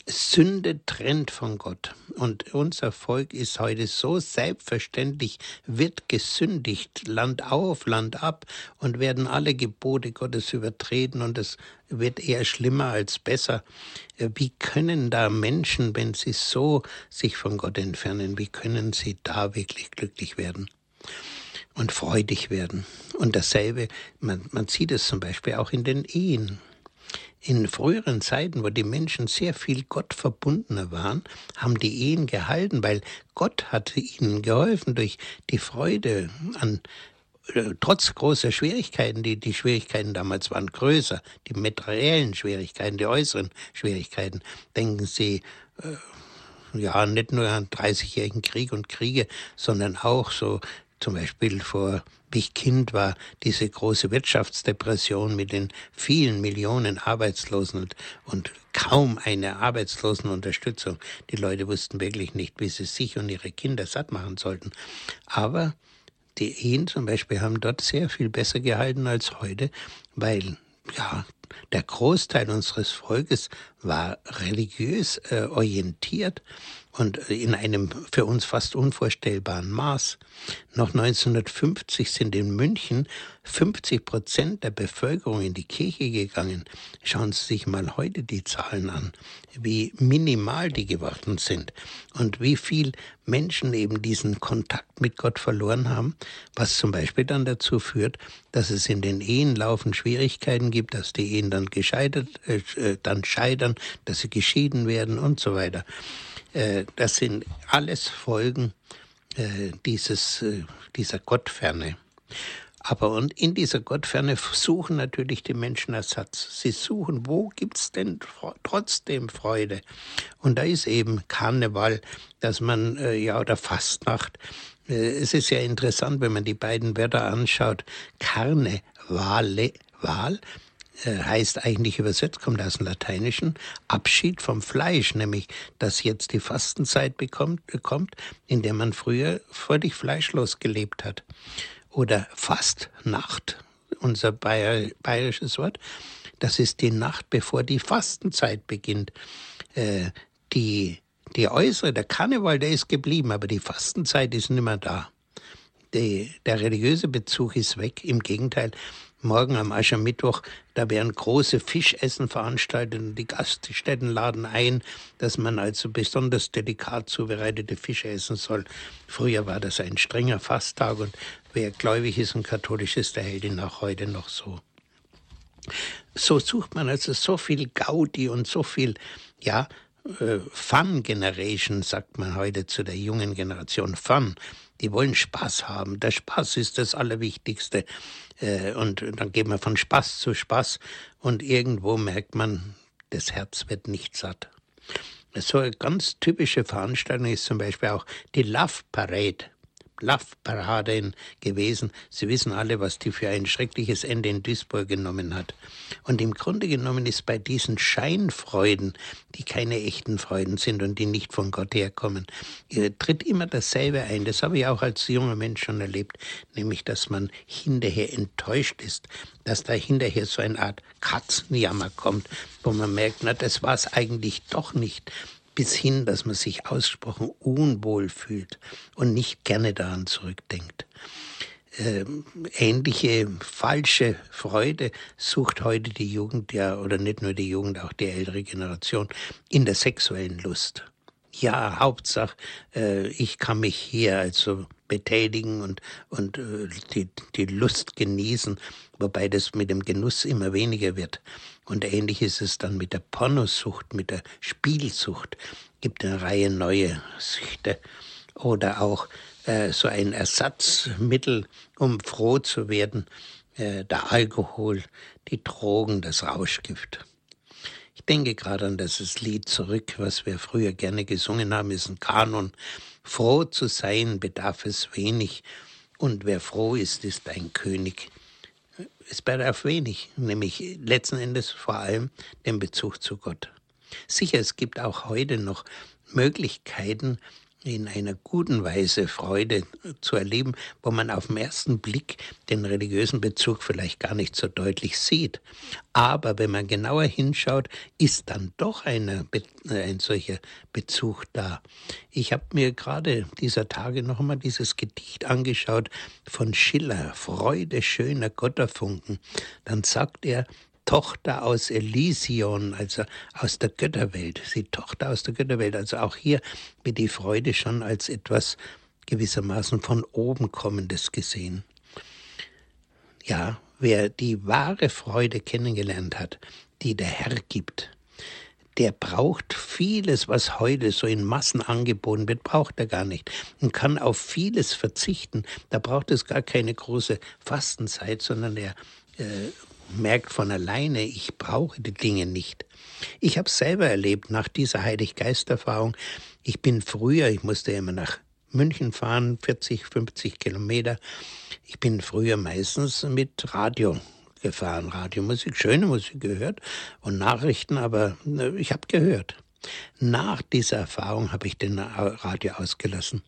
Sünde trennt von Gott. Und unser Volk ist heute so selbstverständlich, wird gesündigt, Land auf, Land ab und werden alle Gebote Gottes übertreten und es wird eher schlimmer als besser. Wie können da Menschen, wenn sie so sich von Gott entfernen, wie können sie da wirklich glücklich werden? Und freudig werden. Und dasselbe, man, man sieht es zum Beispiel auch in den Ehen. In früheren Zeiten, wo die Menschen sehr viel Gott verbundener waren, haben die Ehen gehalten, weil Gott hatte ihnen geholfen durch die Freude an äh, trotz großer Schwierigkeiten, die, die Schwierigkeiten damals waren größer, die materiellen Schwierigkeiten, die äußeren Schwierigkeiten. Denken Sie, äh, ja, nicht nur an 30-jährigen Krieg und Kriege, sondern auch so zum Beispiel vor wie ich Kind war, diese große Wirtschaftsdepression mit den vielen Millionen Arbeitslosen und, und kaum eine Arbeitslosenunterstützung. Die Leute wussten wirklich nicht, wie sie sich und ihre Kinder satt machen sollten. Aber die Ehen zum Beispiel haben dort sehr viel besser gehalten als heute, weil ja, der Großteil unseres Volkes war religiös äh, orientiert und in einem für uns fast unvorstellbaren Maß. Noch 1950 sind in München 50 Prozent der Bevölkerung in die Kirche gegangen. Schauen Sie sich mal heute die Zahlen an, wie minimal die geworden sind und wie viel Menschen eben diesen Kontakt mit Gott verloren haben, was zum Beispiel dann dazu führt, dass es in den Ehen laufend Schwierigkeiten gibt, dass die Ehen dann gescheitert, äh, äh dann scheitern, dass sie geschieden werden und so weiter. Äh, das sind alles Folgen äh, dieses, äh, dieser Gottferne. Aber und in dieser Gottferne suchen natürlich die Menschen Ersatz. Sie suchen, wo gibt's denn trotzdem Freude? Und da ist eben Karneval, dass man, ja, oder Fastnacht. Es ist ja interessant, wenn man die beiden Wörter anschaut. Karnevale, Wahl heißt eigentlich übersetzt, kommt aus dem Lateinischen, Abschied vom Fleisch, nämlich dass jetzt die Fastenzeit bekommt, kommt, in der man früher völlig fleischlos gelebt hat. Oder Fastnacht, unser Bayer, bayerisches Wort, das ist die Nacht, bevor die Fastenzeit beginnt. Äh, die, die äußere, der Karneval, der ist geblieben, aber die Fastenzeit ist nicht mehr da. Die, der religiöse Bezug ist weg. Im Gegenteil, morgen am Aschermittwoch, da werden große Fischessen veranstaltet und die Gaststätten laden ein, dass man also besonders delikat zubereitete Fische essen soll. Früher war das ein strenger Fasttag und wer gläubig ist und katholisch ist, der hält ihn auch heute noch so. So sucht man also so viel Gaudi und so viel, ja, äh, Fun Generation, sagt man heute zu der jungen Generation. Fun. Die wollen Spaß haben. Der Spaß ist das Allerwichtigste. Äh, und dann geht man von Spaß zu Spaß und irgendwo merkt man, das Herz wird nicht satt. So eine ganz typische Veranstaltung ist zum Beispiel auch die Love Parade. Love-Paraden gewesen. Sie wissen alle, was die für ein schreckliches Ende in Duisburg genommen hat. Und im Grunde genommen ist bei diesen Scheinfreuden, die keine echten Freuden sind und die nicht von Gott herkommen, tritt immer dasselbe ein. Das habe ich auch als junger Mensch schon erlebt, nämlich, dass man hinterher enttäuscht ist, dass da hinterher so eine Art Katzenjammer kommt, wo man merkt, na, das war es eigentlich doch nicht bis hin, dass man sich ausgesprochen unwohl fühlt und nicht gerne daran zurückdenkt. Ähm, ähnliche falsche Freude sucht heute die Jugend ja, oder nicht nur die Jugend, auch die ältere Generation, in der sexuellen Lust. Ja, Hauptsache, äh, ich kann mich hier also betätigen und, und äh, die, die Lust genießen, wobei das mit dem Genuss immer weniger wird. Und ähnlich ist es dann mit der Pornosucht, mit der Spielsucht. Gibt eine Reihe neue Süchte oder auch äh, so ein Ersatzmittel, um froh zu werden, äh, der Alkohol, die Drogen, das Rauschgift. Ich denke gerade an das Lied zurück, was wir früher gerne gesungen haben, ist ein Kanon. Froh zu sein bedarf es wenig, und wer froh ist, ist ein König. Es bedarf wenig, nämlich letzten Endes vor allem den Bezug zu Gott. Sicher, es gibt auch heute noch Möglichkeiten, in einer guten Weise Freude zu erleben, wo man auf den ersten Blick den religiösen Bezug vielleicht gar nicht so deutlich sieht. Aber wenn man genauer hinschaut, ist dann doch eine, ein solcher Bezug da. Ich habe mir gerade dieser Tage noch einmal dieses Gedicht angeschaut von Schiller, Freude schöner Gotterfunken. Dann sagt er, Tochter aus Elysion, also aus der Götterwelt. Sie Tochter aus der Götterwelt. Also auch hier wird die Freude schon als etwas gewissermaßen von oben kommendes gesehen. Ja, wer die wahre Freude kennengelernt hat, die der Herr gibt, der braucht vieles, was heute so in Massen angeboten wird, braucht er gar nicht und kann auf vieles verzichten. Da braucht es gar keine große Fastenzeit, sondern er äh, merkt von alleine, ich brauche die Dinge nicht. Ich habe selber erlebt nach dieser Heilig-Geist-Erfahrung. Ich bin früher, ich musste immer nach München fahren, 40, 50 Kilometer. Ich bin früher meistens mit Radio gefahren, Radiomusik, schöne Musik gehört und Nachrichten, aber äh, ich habe gehört. Nach dieser Erfahrung habe ich den Radio ausgelassen.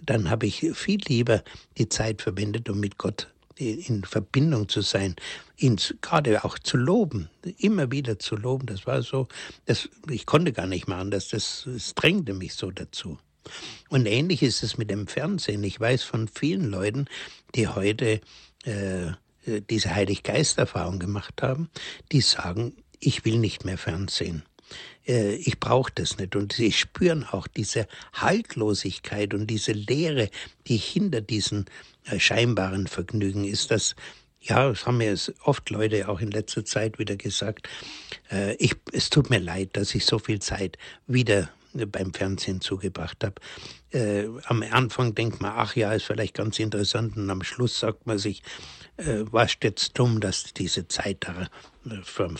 Dann habe ich viel lieber die Zeit verwendet, um mit Gott in Verbindung zu sein, ihn gerade auch zu loben, immer wieder zu loben. Das war so, das, ich konnte gar nicht machen, das, das, das drängte mich so dazu. Und ähnlich ist es mit dem Fernsehen. Ich weiß von vielen Leuten, die heute äh, diese Heilig-Geist-Erfahrung gemacht haben, die sagen, ich will nicht mehr Fernsehen. Äh, ich brauche das nicht. Und sie spüren auch diese Haltlosigkeit und diese Leere, die hinter diesen äh, scheinbaren Vergnügen ist. Das, ja, das haben mir oft Leute auch in letzter Zeit wieder gesagt. Äh, ich, es tut mir leid, dass ich so viel Zeit wieder beim Fernsehen zugebracht habe. Äh, am Anfang denkt man, ach ja, ist vielleicht ganz interessant und am Schluss sagt man sich, äh, was jetzt dumm, dass du diese Zeit da äh, ver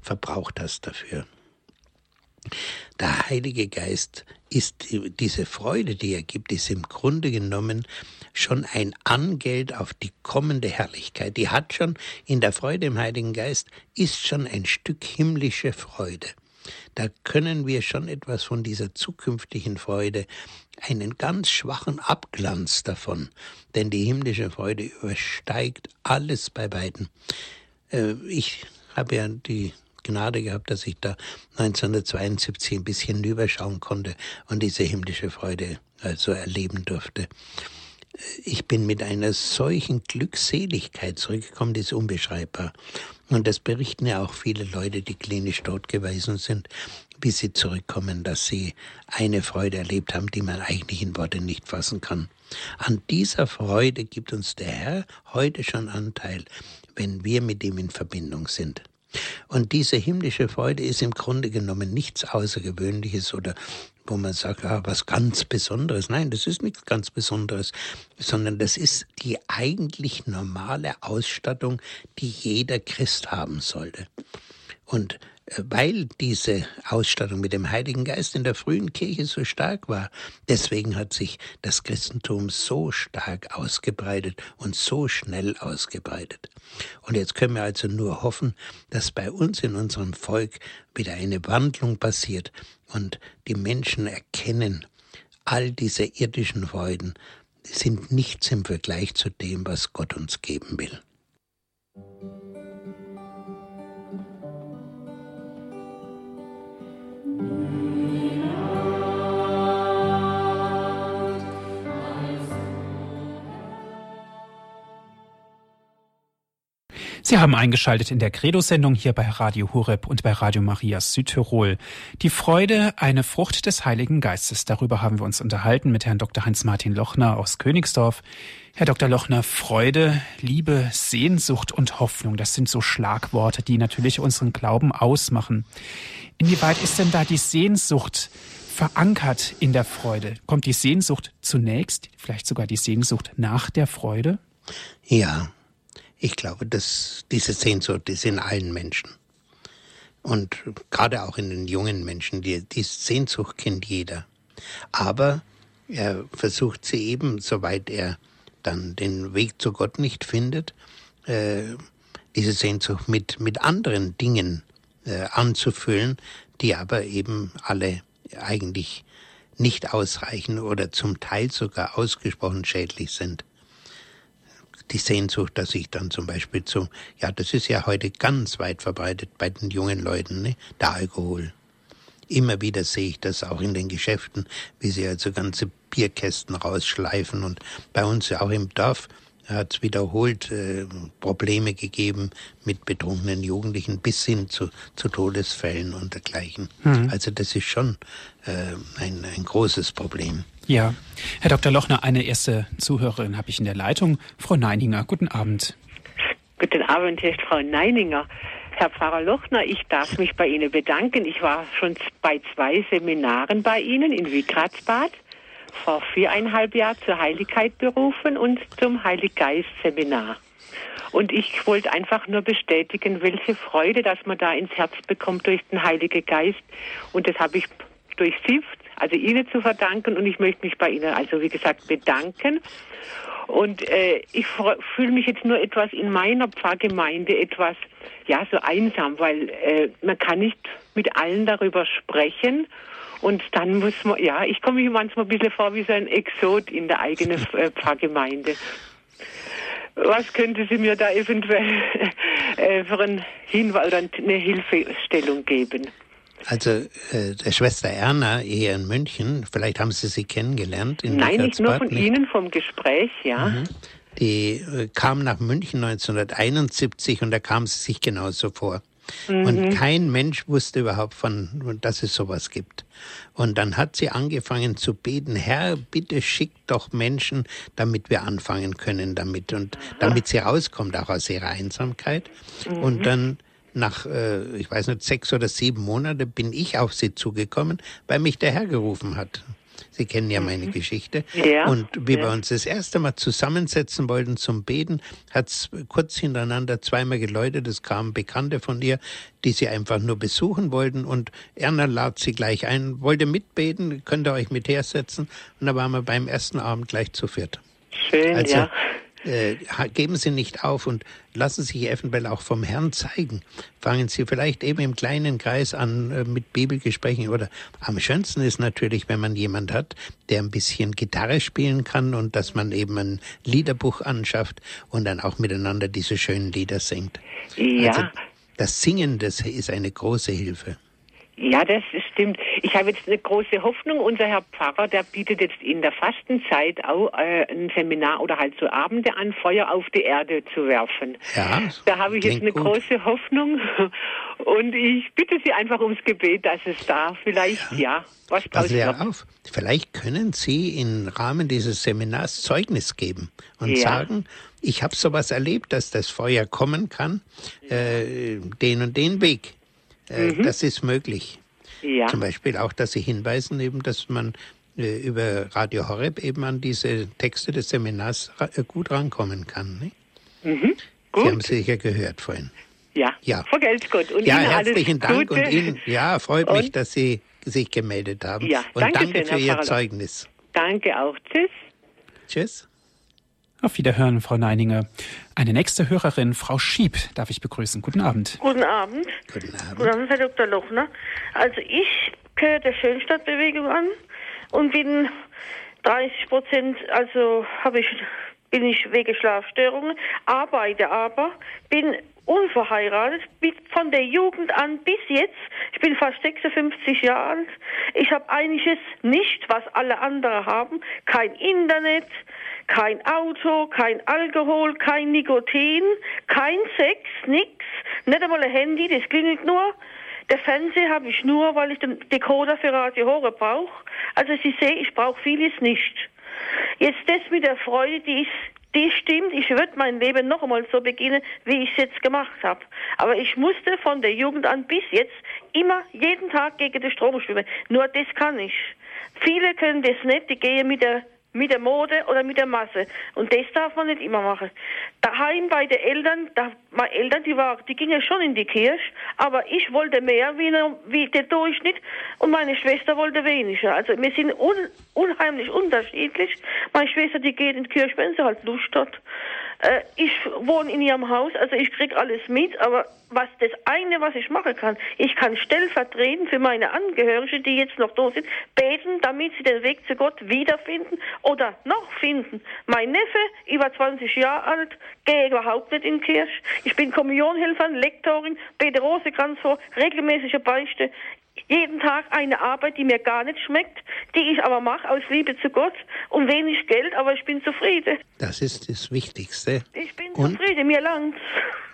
verbraucht hast dafür. Der Heilige Geist ist diese Freude, die er gibt, ist im Grunde genommen schon ein Angeld auf die kommende Herrlichkeit. Die hat schon in der Freude im Heiligen Geist, ist schon ein Stück himmlische Freude. Da können wir schon etwas von dieser zukünftigen Freude, einen ganz schwachen Abglanz davon, denn die himmlische Freude übersteigt alles bei beiden. Äh, ich habe ja die Gnade gehabt, dass ich da 1972 ein bisschen überschauen konnte und diese himmlische Freude also erleben durfte. Ich bin mit einer solchen Glückseligkeit zurückgekommen, die ist unbeschreibbar. Und das berichten ja auch viele Leute, die klinisch tot gewesen sind, wie sie zurückkommen, dass sie eine Freude erlebt haben, die man eigentlich in Worte nicht fassen kann. An dieser Freude gibt uns der Herr heute schon Anteil, wenn wir mit ihm in Verbindung sind. Und diese himmlische Freude ist im Grunde genommen nichts Außergewöhnliches oder wo man sagt, ah, was ganz Besonderes. Nein, das ist nichts ganz Besonderes, sondern das ist die eigentlich normale Ausstattung, die jeder Christ haben sollte. Und weil diese Ausstattung mit dem Heiligen Geist in der frühen Kirche so stark war. Deswegen hat sich das Christentum so stark ausgebreitet und so schnell ausgebreitet. Und jetzt können wir also nur hoffen, dass bei uns in unserem Volk wieder eine Wandlung passiert und die Menschen erkennen, all diese irdischen Freuden sind nichts im Vergleich zu dem, was Gott uns geben will. Amen. Sie haben eingeschaltet in der Credo-Sendung hier bei Radio Horeb und bei Radio Maria Südtirol. Die Freude, eine Frucht des Heiligen Geistes. Darüber haben wir uns unterhalten mit Herrn Dr. Hans-Martin Lochner aus Königsdorf. Herr Dr. Lochner, Freude, Liebe, Sehnsucht und Hoffnung, das sind so Schlagworte, die natürlich unseren Glauben ausmachen. Inwieweit ist denn da die Sehnsucht verankert in der Freude? Kommt die Sehnsucht zunächst, vielleicht sogar die Sehnsucht nach der Freude? Ja, ich glaube, dass diese Sehnsucht ist in allen Menschen. Und gerade auch in den jungen Menschen, die, die Sehnsucht kennt jeder. Aber er versucht sie eben, soweit er dann den Weg zu Gott nicht findet, äh, diese Sehnsucht mit, mit anderen Dingen äh, anzufüllen, die aber eben alle eigentlich nicht ausreichen oder zum Teil sogar ausgesprochen schädlich sind. Die Sehnsucht, dass ich dann zum Beispiel zum, ja, das ist ja heute ganz weit verbreitet bei den jungen Leuten, ne? der Alkohol. Immer wieder sehe ich das auch in den Geschäften, wie sie also ganze Bierkästen rausschleifen und bei uns ja auch im Dorf hat es wiederholt äh, Probleme gegeben mit betrunkenen Jugendlichen bis hin zu, zu Todesfällen und dergleichen. Mhm. Also das ist schon äh, ein, ein großes Problem. Ja, Herr Dr. Lochner, eine erste Zuhörerin habe ich in der Leitung. Frau Neininger, guten Abend. Guten Abend, hier ist Frau Neininger. Herr Pfarrer Lochner, ich darf mich bei Ihnen bedanken. Ich war schon bei zwei Seminaren bei Ihnen in Wigratsbad vor viereinhalb Jahren zur Heiligkeit berufen und zum Heiliggeist-Seminar. Und ich wollte einfach nur bestätigen, welche Freude, dass man da ins Herz bekommt durch den Heiligen Geist. Und das habe ich durch Sie, also Ihnen zu verdanken. Und ich möchte mich bei Ihnen also, wie gesagt, bedanken. Und äh, ich fühle mich jetzt nur etwas in meiner Pfarrgemeinde etwas, ja, so einsam, weil äh, man kann nicht mit allen darüber sprechen. Und dann muss man, ja, ich komme mir manchmal ein bisschen vor wie so ein Exot in der eigenen äh, Pfarrgemeinde. Was könnte Sie mir da eventuell äh, für einen Hinweis oder eine Hilfestellung geben? Also äh, der Schwester Erna hier in München, vielleicht haben Sie sie kennengelernt. In Nein, nicht nur von nicht. Ihnen vom Gespräch, ja. Mhm. Die äh, kam nach München 1971 und da kam sie sich genauso vor. Mhm. Und kein Mensch wusste überhaupt von, dass es sowas gibt. Und dann hat sie angefangen zu beten, Herr, bitte schick doch Menschen, damit wir anfangen können damit und damit sie rauskommt auch aus ihrer Einsamkeit. Mhm. Und dann nach, äh, ich weiß nicht, sechs oder sieben Monate bin ich auf sie zugekommen, weil mich der Herr gerufen hat. Sie kennen ja meine mhm. Geschichte. Ja, und wie ja. wir uns das erste Mal zusammensetzen wollten zum Beten, hat es kurz hintereinander zweimal geläutet. Es kamen Bekannte von ihr, die sie einfach nur besuchen wollten. Und Erna lad sie gleich ein, wollte mitbeten, könnt ihr euch mit hersetzen. Und da waren wir beim ersten Abend gleich zu viert. Schön, also, ja äh, geben Sie nicht auf und lassen sich eventuell auch vom Herrn zeigen. Fangen Sie vielleicht eben im kleinen Kreis an äh, mit Bibelgesprächen oder am schönsten ist natürlich, wenn man jemand hat, der ein bisschen Gitarre spielen kann und dass man eben ein Liederbuch anschafft und dann auch miteinander diese schönen Lieder singt. Ja. Also das Singen, das ist eine große Hilfe. Ja, das stimmt. Ich habe jetzt eine große Hoffnung. Unser Herr Pfarrer, der bietet jetzt in der Fastenzeit auch äh, ein Seminar oder halt so Abende an, Feuer auf die Erde zu werfen. Ja, da habe ich jetzt eine gut. große Hoffnung. Und ich bitte Sie einfach ums Gebet, dass es da vielleicht, ja, ja was Pass ja auf. Vielleicht können Sie im Rahmen dieses Seminars Zeugnis geben und ja. sagen, ich habe sowas erlebt, dass das Feuer kommen kann, äh, den und den Weg. Äh, mhm. Das ist möglich. Ja. Zum Beispiel auch, dass Sie hinweisen, eben, dass man äh, über Radio Horeb eben an diese Texte des Seminars äh, gut rankommen kann. Mhm. Gut. Sie haben sicher gehört vorhin. Ja, ja. vergelt's gut. Und ja, Ihnen herzlichen Dank Gute. und Ihnen, ja, freut und? mich, dass Sie sich gemeldet haben. Ja, und danke, danke für Ihr Zeugnis. Danke auch. Tschüss. Tschüss. Auf Wiederhören, Frau Neininger. Eine nächste Hörerin, Frau Schieb, darf ich begrüßen. Guten Abend. Guten Abend. Guten Abend. Guten Abend, Herr Dr. Lochner. Also ich gehöre der Schönstadtbewegung an und bin 30 Prozent, also habe ich, bin ich wegen Schlafstörungen, arbeite aber, bin unverheiratet, von der Jugend an bis jetzt. Ich bin fast 56 Jahre alt. Ich habe einiges nicht, was alle anderen haben. Kein Internet, kein Auto, kein Alkohol, kein Nikotin, kein Sex, nix. Nicht einmal ein Handy, das klingelt nur. Der Fernseher habe ich nur, weil ich den Decoder für Radio Horror brauche. Also Sie sehen, ich brauche vieles nicht. Jetzt das mit der Freude, die ist, die stimmt. Ich würde mein Leben noch einmal so beginnen, wie ich es jetzt gemacht habe. Aber ich musste von der Jugend an bis jetzt immer jeden Tag gegen den Strom schwimmen. Nur das kann ich. Viele können das nicht, die gehen mit der mit der Mode oder mit der Masse. Und das darf man nicht immer machen. Daheim bei den Eltern, da, meine Eltern, die, war, die gingen schon in die Kirche, aber ich wollte mehr wie, wie der Durchschnitt und meine Schwester wollte weniger. Also wir sind un, unheimlich unterschiedlich. Meine Schwester, die geht in die Kirche, wenn sie halt Lust hat. Äh, ich wohne in ihrem Haus, also ich krieg alles mit, aber was das eine, was ich machen kann, ich kann stellvertretend für meine Angehörigen, die jetzt noch da sind, beten, damit sie den Weg zu Gott wiederfinden oder noch finden. Mein Neffe, über 20 Jahre alt, gehe überhaupt nicht in Kirche. Ich bin Kommunionhelferin, Lektorin, bete Rosekranz vor, regelmäßige Beichte jeden Tag eine Arbeit, die mir gar nicht schmeckt, die ich aber mache aus Liebe zu Gott und wenig Geld, aber ich bin zufrieden. Das ist das Wichtigste. Ich bin und, zufrieden, mir langt's.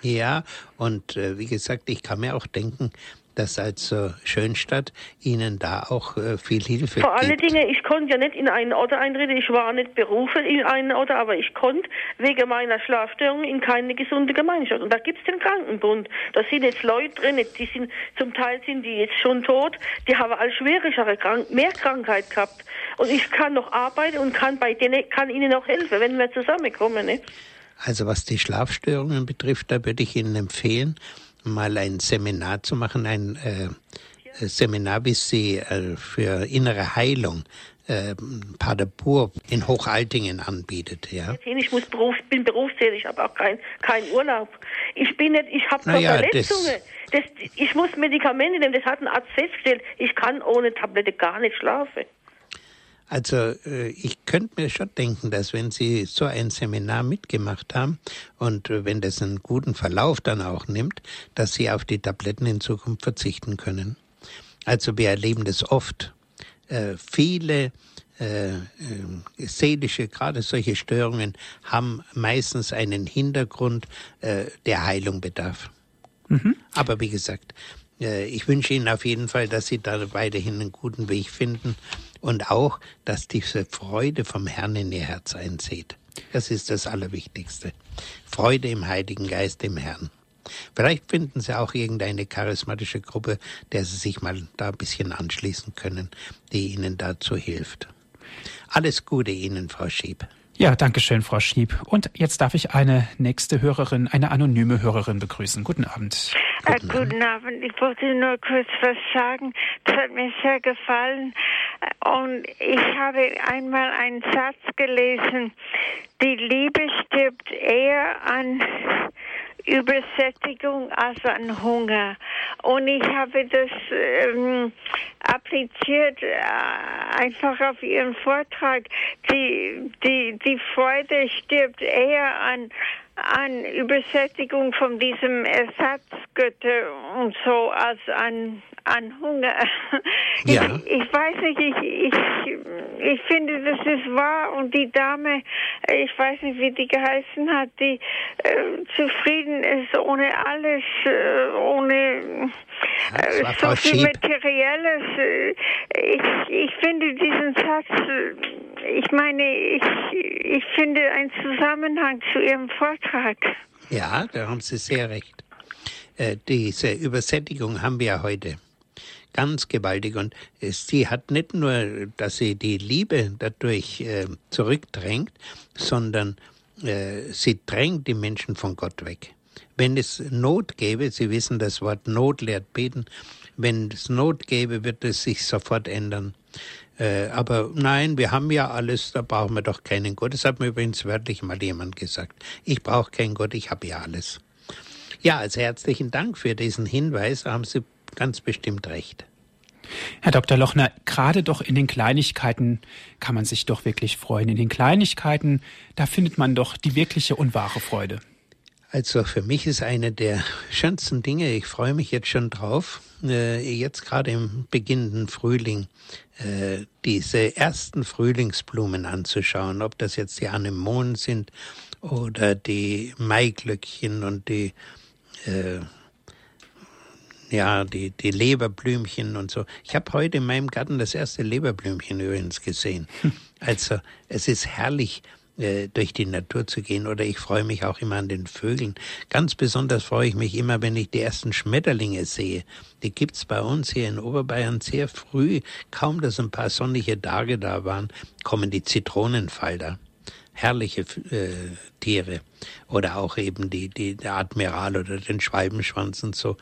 Ja, und äh, wie gesagt, ich kann mir auch denken, dass also Schönstadt Ihnen da auch äh, viel Hilfe Vor gibt. allen Dingen, ich konnte ja nicht in einen Ort eintreten. Ich war nicht berufen in einen Ort, aber ich konnte wegen meiner Schlafstörung in keine gesunde Gemeinschaft. Und da gibt's den Krankenbund. Da sind jetzt Leute drin, die sind, zum Teil sind die jetzt schon tot, die haben als schwerere Krank mehr Krankheit gehabt. Und ich kann noch arbeiten und kann bei denen, kann ihnen auch helfen, wenn wir zusammenkommen. Ne? Also was die Schlafstörungen betrifft, da würde ich Ihnen empfehlen, mal ein Seminar zu machen, ein äh, Seminar, wie Sie äh, für innere Heilung äh, Paderborn in Hochaltingen anbietet, ja. Ich muss Beruf, bin berufstätig, ich habe auch keinen kein Urlaub. Ich bin nicht, ich habe naja, Verletzungen. Das, ich muss Medikamente nehmen, das hat ein Arzt festgestellt. Ich kann ohne Tablette gar nicht schlafen. Also äh, ich könnte mir schon denken, dass wenn Sie so ein Seminar mitgemacht haben und äh, wenn das einen guten Verlauf dann auch nimmt, dass Sie auf die Tabletten in Zukunft verzichten können. Also wir erleben das oft. Äh, viele äh, seelische, gerade solche Störungen haben meistens einen Hintergrund, äh, der Heilung bedarf. Mhm. Aber wie gesagt, äh, ich wünsche Ihnen auf jeden Fall, dass Sie da weiterhin einen guten Weg finden und auch, dass diese Freude vom Herrn in Ihr Herz einzieht. Das ist das Allerwichtigste. Freude im Heiligen Geist, im Herrn. Vielleicht finden Sie auch irgendeine charismatische Gruppe, der Sie sich mal da ein bisschen anschließen können, die Ihnen dazu hilft. Alles Gute Ihnen, Frau Schieb. Ja, danke schön, Frau Schieb. Und jetzt darf ich eine nächste Hörerin, eine anonyme Hörerin begrüßen. Guten Abend. Äh, guten, Abend. guten Abend. Ich wollte nur kurz was sagen. Das hat mir sehr gefallen. Und ich habe einmal einen Satz gelesen. Die Liebe stirbt eher an Übersättigung als an Hunger. Und ich habe das ähm, appliziert äh, einfach auf Ihren Vortrag. Die, die, die Freude stirbt eher an, an Übersättigung von diesem Ersatzgötter und so als an an Hunger. Ja. Ich, weiß nicht, ich, ich, ich finde, das ist wahr und die Dame, ich weiß nicht, wie die geheißen hat, die äh, zufrieden ist ohne alles, äh, ohne äh, so viel. Materielles. Äh, ich, ich finde diesen Satz, äh, ich meine, ich, ich finde einen Zusammenhang zu Ihrem Vortrag. Ja, da haben Sie sehr recht. Äh, diese Übersättigung haben wir ja heute ganz gewaltig. Und sie hat nicht nur, dass sie die Liebe dadurch äh, zurückdrängt, sondern äh, sie drängt die Menschen von Gott weg. Wenn es Not gäbe, Sie wissen, das Wort Not lehrt beten, wenn es Not gäbe, wird es sich sofort ändern. Äh, aber nein, wir haben ja alles, da brauchen wir doch keinen Gott. Das hat mir übrigens wörtlich mal jemand gesagt. Ich brauche keinen Gott, ich habe ja alles. Ja, also herzlichen Dank für diesen Hinweis. Haben Sie ganz bestimmt recht. Herr Dr. Lochner, gerade doch in den Kleinigkeiten kann man sich doch wirklich freuen. In den Kleinigkeiten, da findet man doch die wirkliche und wahre Freude. Also für mich ist eine der schönsten Dinge, ich freue mich jetzt schon drauf, äh, jetzt gerade im beginnenden Frühling, äh, diese ersten Frühlingsblumen anzuschauen, ob das jetzt die Anemonen sind oder die Maiglöckchen und die äh, ja, die, die Leberblümchen und so. Ich habe heute in meinem Garten das erste Leberblümchen übrigens gesehen. Also es ist herrlich, äh, durch die Natur zu gehen. Oder ich freue mich auch immer an den Vögeln. Ganz besonders freue ich mich immer, wenn ich die ersten Schmetterlinge sehe. Die gibt's bei uns hier in Oberbayern sehr früh. Kaum, dass ein paar sonnige Tage da waren, kommen die Zitronenfalter herrliche äh, Tiere oder auch eben die, die der Admiral oder den Schwalbenschwanz und so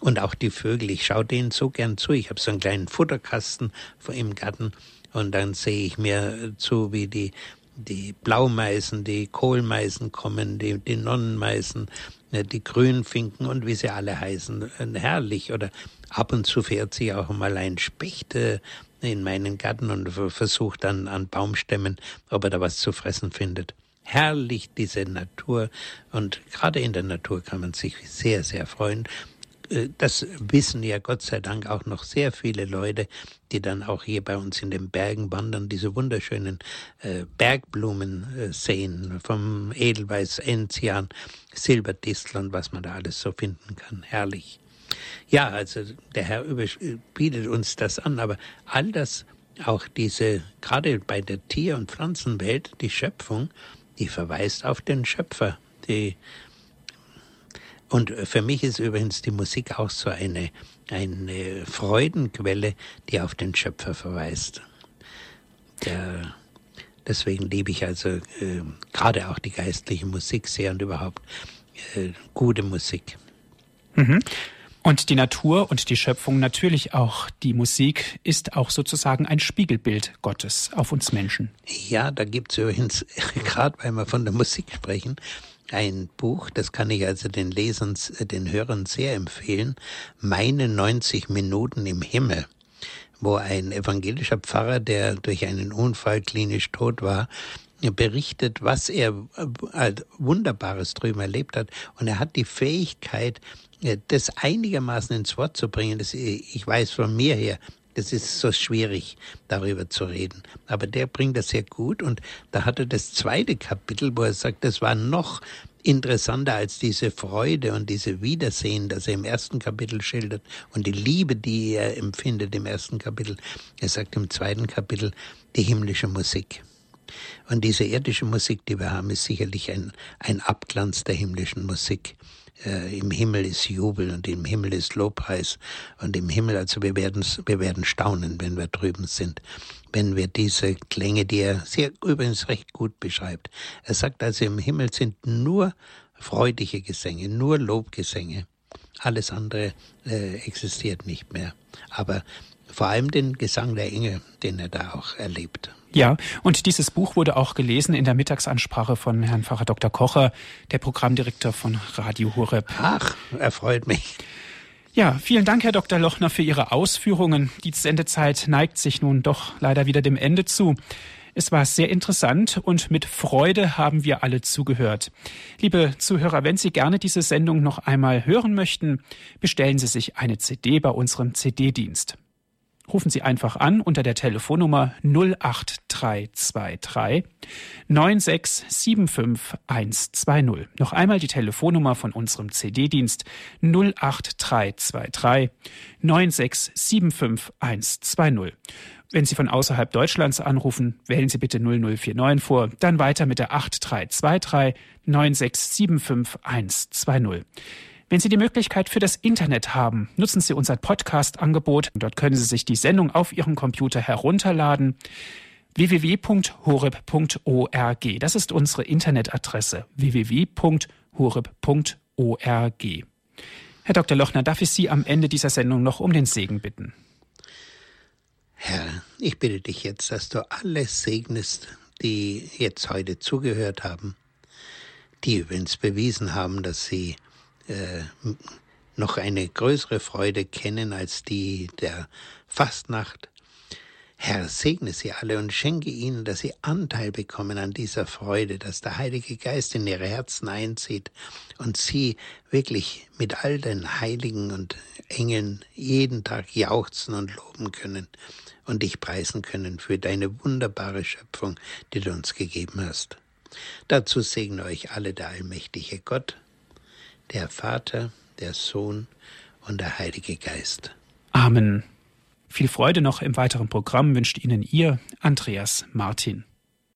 und auch die Vögel. Ich schaue denen so gern zu. Ich habe so einen kleinen Futterkasten im Garten und dann sehe ich mir zu, wie die die Blaumeisen, die Kohlmeisen kommen, die, die Nonnenmeisen, äh, die Grünfinken und wie sie alle heißen. Herrlich. Oder ab und zu fährt sich auch mal ein Specht äh, in meinen Garten und versucht dann an Baumstämmen, ob er da was zu fressen findet. Herrlich diese Natur und gerade in der Natur kann man sich sehr, sehr freuen. Äh, das wissen ja Gott sei Dank auch noch sehr viele Leute, die dann auch hier bei uns in den Bergen wandern, diese wunderschönen äh, Bergblumen äh, sehen, vom Edelweiß, Enzian, Silberdistel und was man da alles so finden kann. Herrlich. Ja, also der Herr bietet uns das an, aber all das, auch diese, gerade bei der Tier- und Pflanzenwelt, die Schöpfung, die verweist auf den Schöpfer, die und für mich ist übrigens die Musik auch so eine, eine Freudenquelle, die auf den Schöpfer verweist. Der, deswegen liebe ich also äh, gerade auch die geistliche Musik sehr und überhaupt äh, gute Musik. Mhm. Und die Natur und die Schöpfung, natürlich auch die Musik, ist auch sozusagen ein Spiegelbild Gottes auf uns Menschen. Ja, da gibt es übrigens, gerade weil wir von der Musik sprechen, ein Buch, das kann ich also den Lesern, den Hörern sehr empfehlen, Meine 90 Minuten im Himmel, wo ein evangelischer Pfarrer, der durch einen Unfall klinisch tot war, berichtet, was er äh, Wunderbares drüben erlebt hat. Und er hat die Fähigkeit, äh, das einigermaßen ins Wort zu bringen. Das, ich weiß von mir her, das ist so schwierig, darüber zu reden. Aber der bringt das sehr gut und da hat er das zweite Kapitel, wo er sagt, das war noch interessanter als diese Freude und diese Wiedersehen, das er im ersten Kapitel schildert und die Liebe, die er empfindet im ersten Kapitel. Er sagt im zweiten Kapitel die himmlische Musik. Und diese irdische Musik, die wir haben, ist sicherlich ein, ein Abglanz der himmlischen Musik äh, im Himmel ist Jubel und im Himmel ist Lobpreis und im Himmel, also wir werden, wir werden staunen, wenn wir drüben sind, wenn wir diese Klänge, die er sehr übrigens recht gut beschreibt. Er sagt also, im Himmel sind nur freudige Gesänge, nur Lobgesänge. Alles andere äh, existiert nicht mehr. Aber vor allem den Gesang der Engel, den er da auch erlebt. Ja, und dieses Buch wurde auch gelesen in der Mittagsansprache von Herrn Pfarrer Dr. Kocher, der Programmdirektor von Radio Horeb. Ach, erfreut mich. Ja, vielen Dank, Herr Dr. Lochner, für Ihre Ausführungen. Die Sendezeit neigt sich nun doch leider wieder dem Ende zu. Es war sehr interessant und mit Freude haben wir alle zugehört. Liebe Zuhörer, wenn Sie gerne diese Sendung noch einmal hören möchten, bestellen Sie sich eine CD bei unserem CD-Dienst rufen Sie einfach an unter der Telefonnummer 08323 9675120. Noch einmal die Telefonnummer von unserem CD-Dienst 08323 9675120. Wenn Sie von außerhalb Deutschlands anrufen, wählen Sie bitte 0049 vor, dann weiter mit der 8323 9675120. Wenn Sie die Möglichkeit für das Internet haben, nutzen Sie unser Podcast-Angebot. Dort können Sie sich die Sendung auf Ihrem Computer herunterladen www.horeb.org. Das ist unsere Internetadresse www.horeb.org. Herr Dr. Lochner, darf ich Sie am Ende dieser Sendung noch um den Segen bitten? Herr, ich bitte dich jetzt, dass du alle segnest, die jetzt heute zugehört haben, die übrigens bewiesen haben, dass sie äh, noch eine größere Freude kennen als die der Fastnacht. Herr, segne sie alle und schenke ihnen, dass sie Anteil bekommen an dieser Freude, dass der Heilige Geist in ihre Herzen einzieht und sie wirklich mit all den Heiligen und Engeln jeden Tag jauchzen und loben können und dich preisen können für deine wunderbare Schöpfung, die du uns gegeben hast. Dazu segne euch alle der allmächtige Gott, der Vater, der Sohn und der Heilige Geist. Amen. Viel Freude noch im weiteren Programm wünscht Ihnen Ihr Andreas Martin.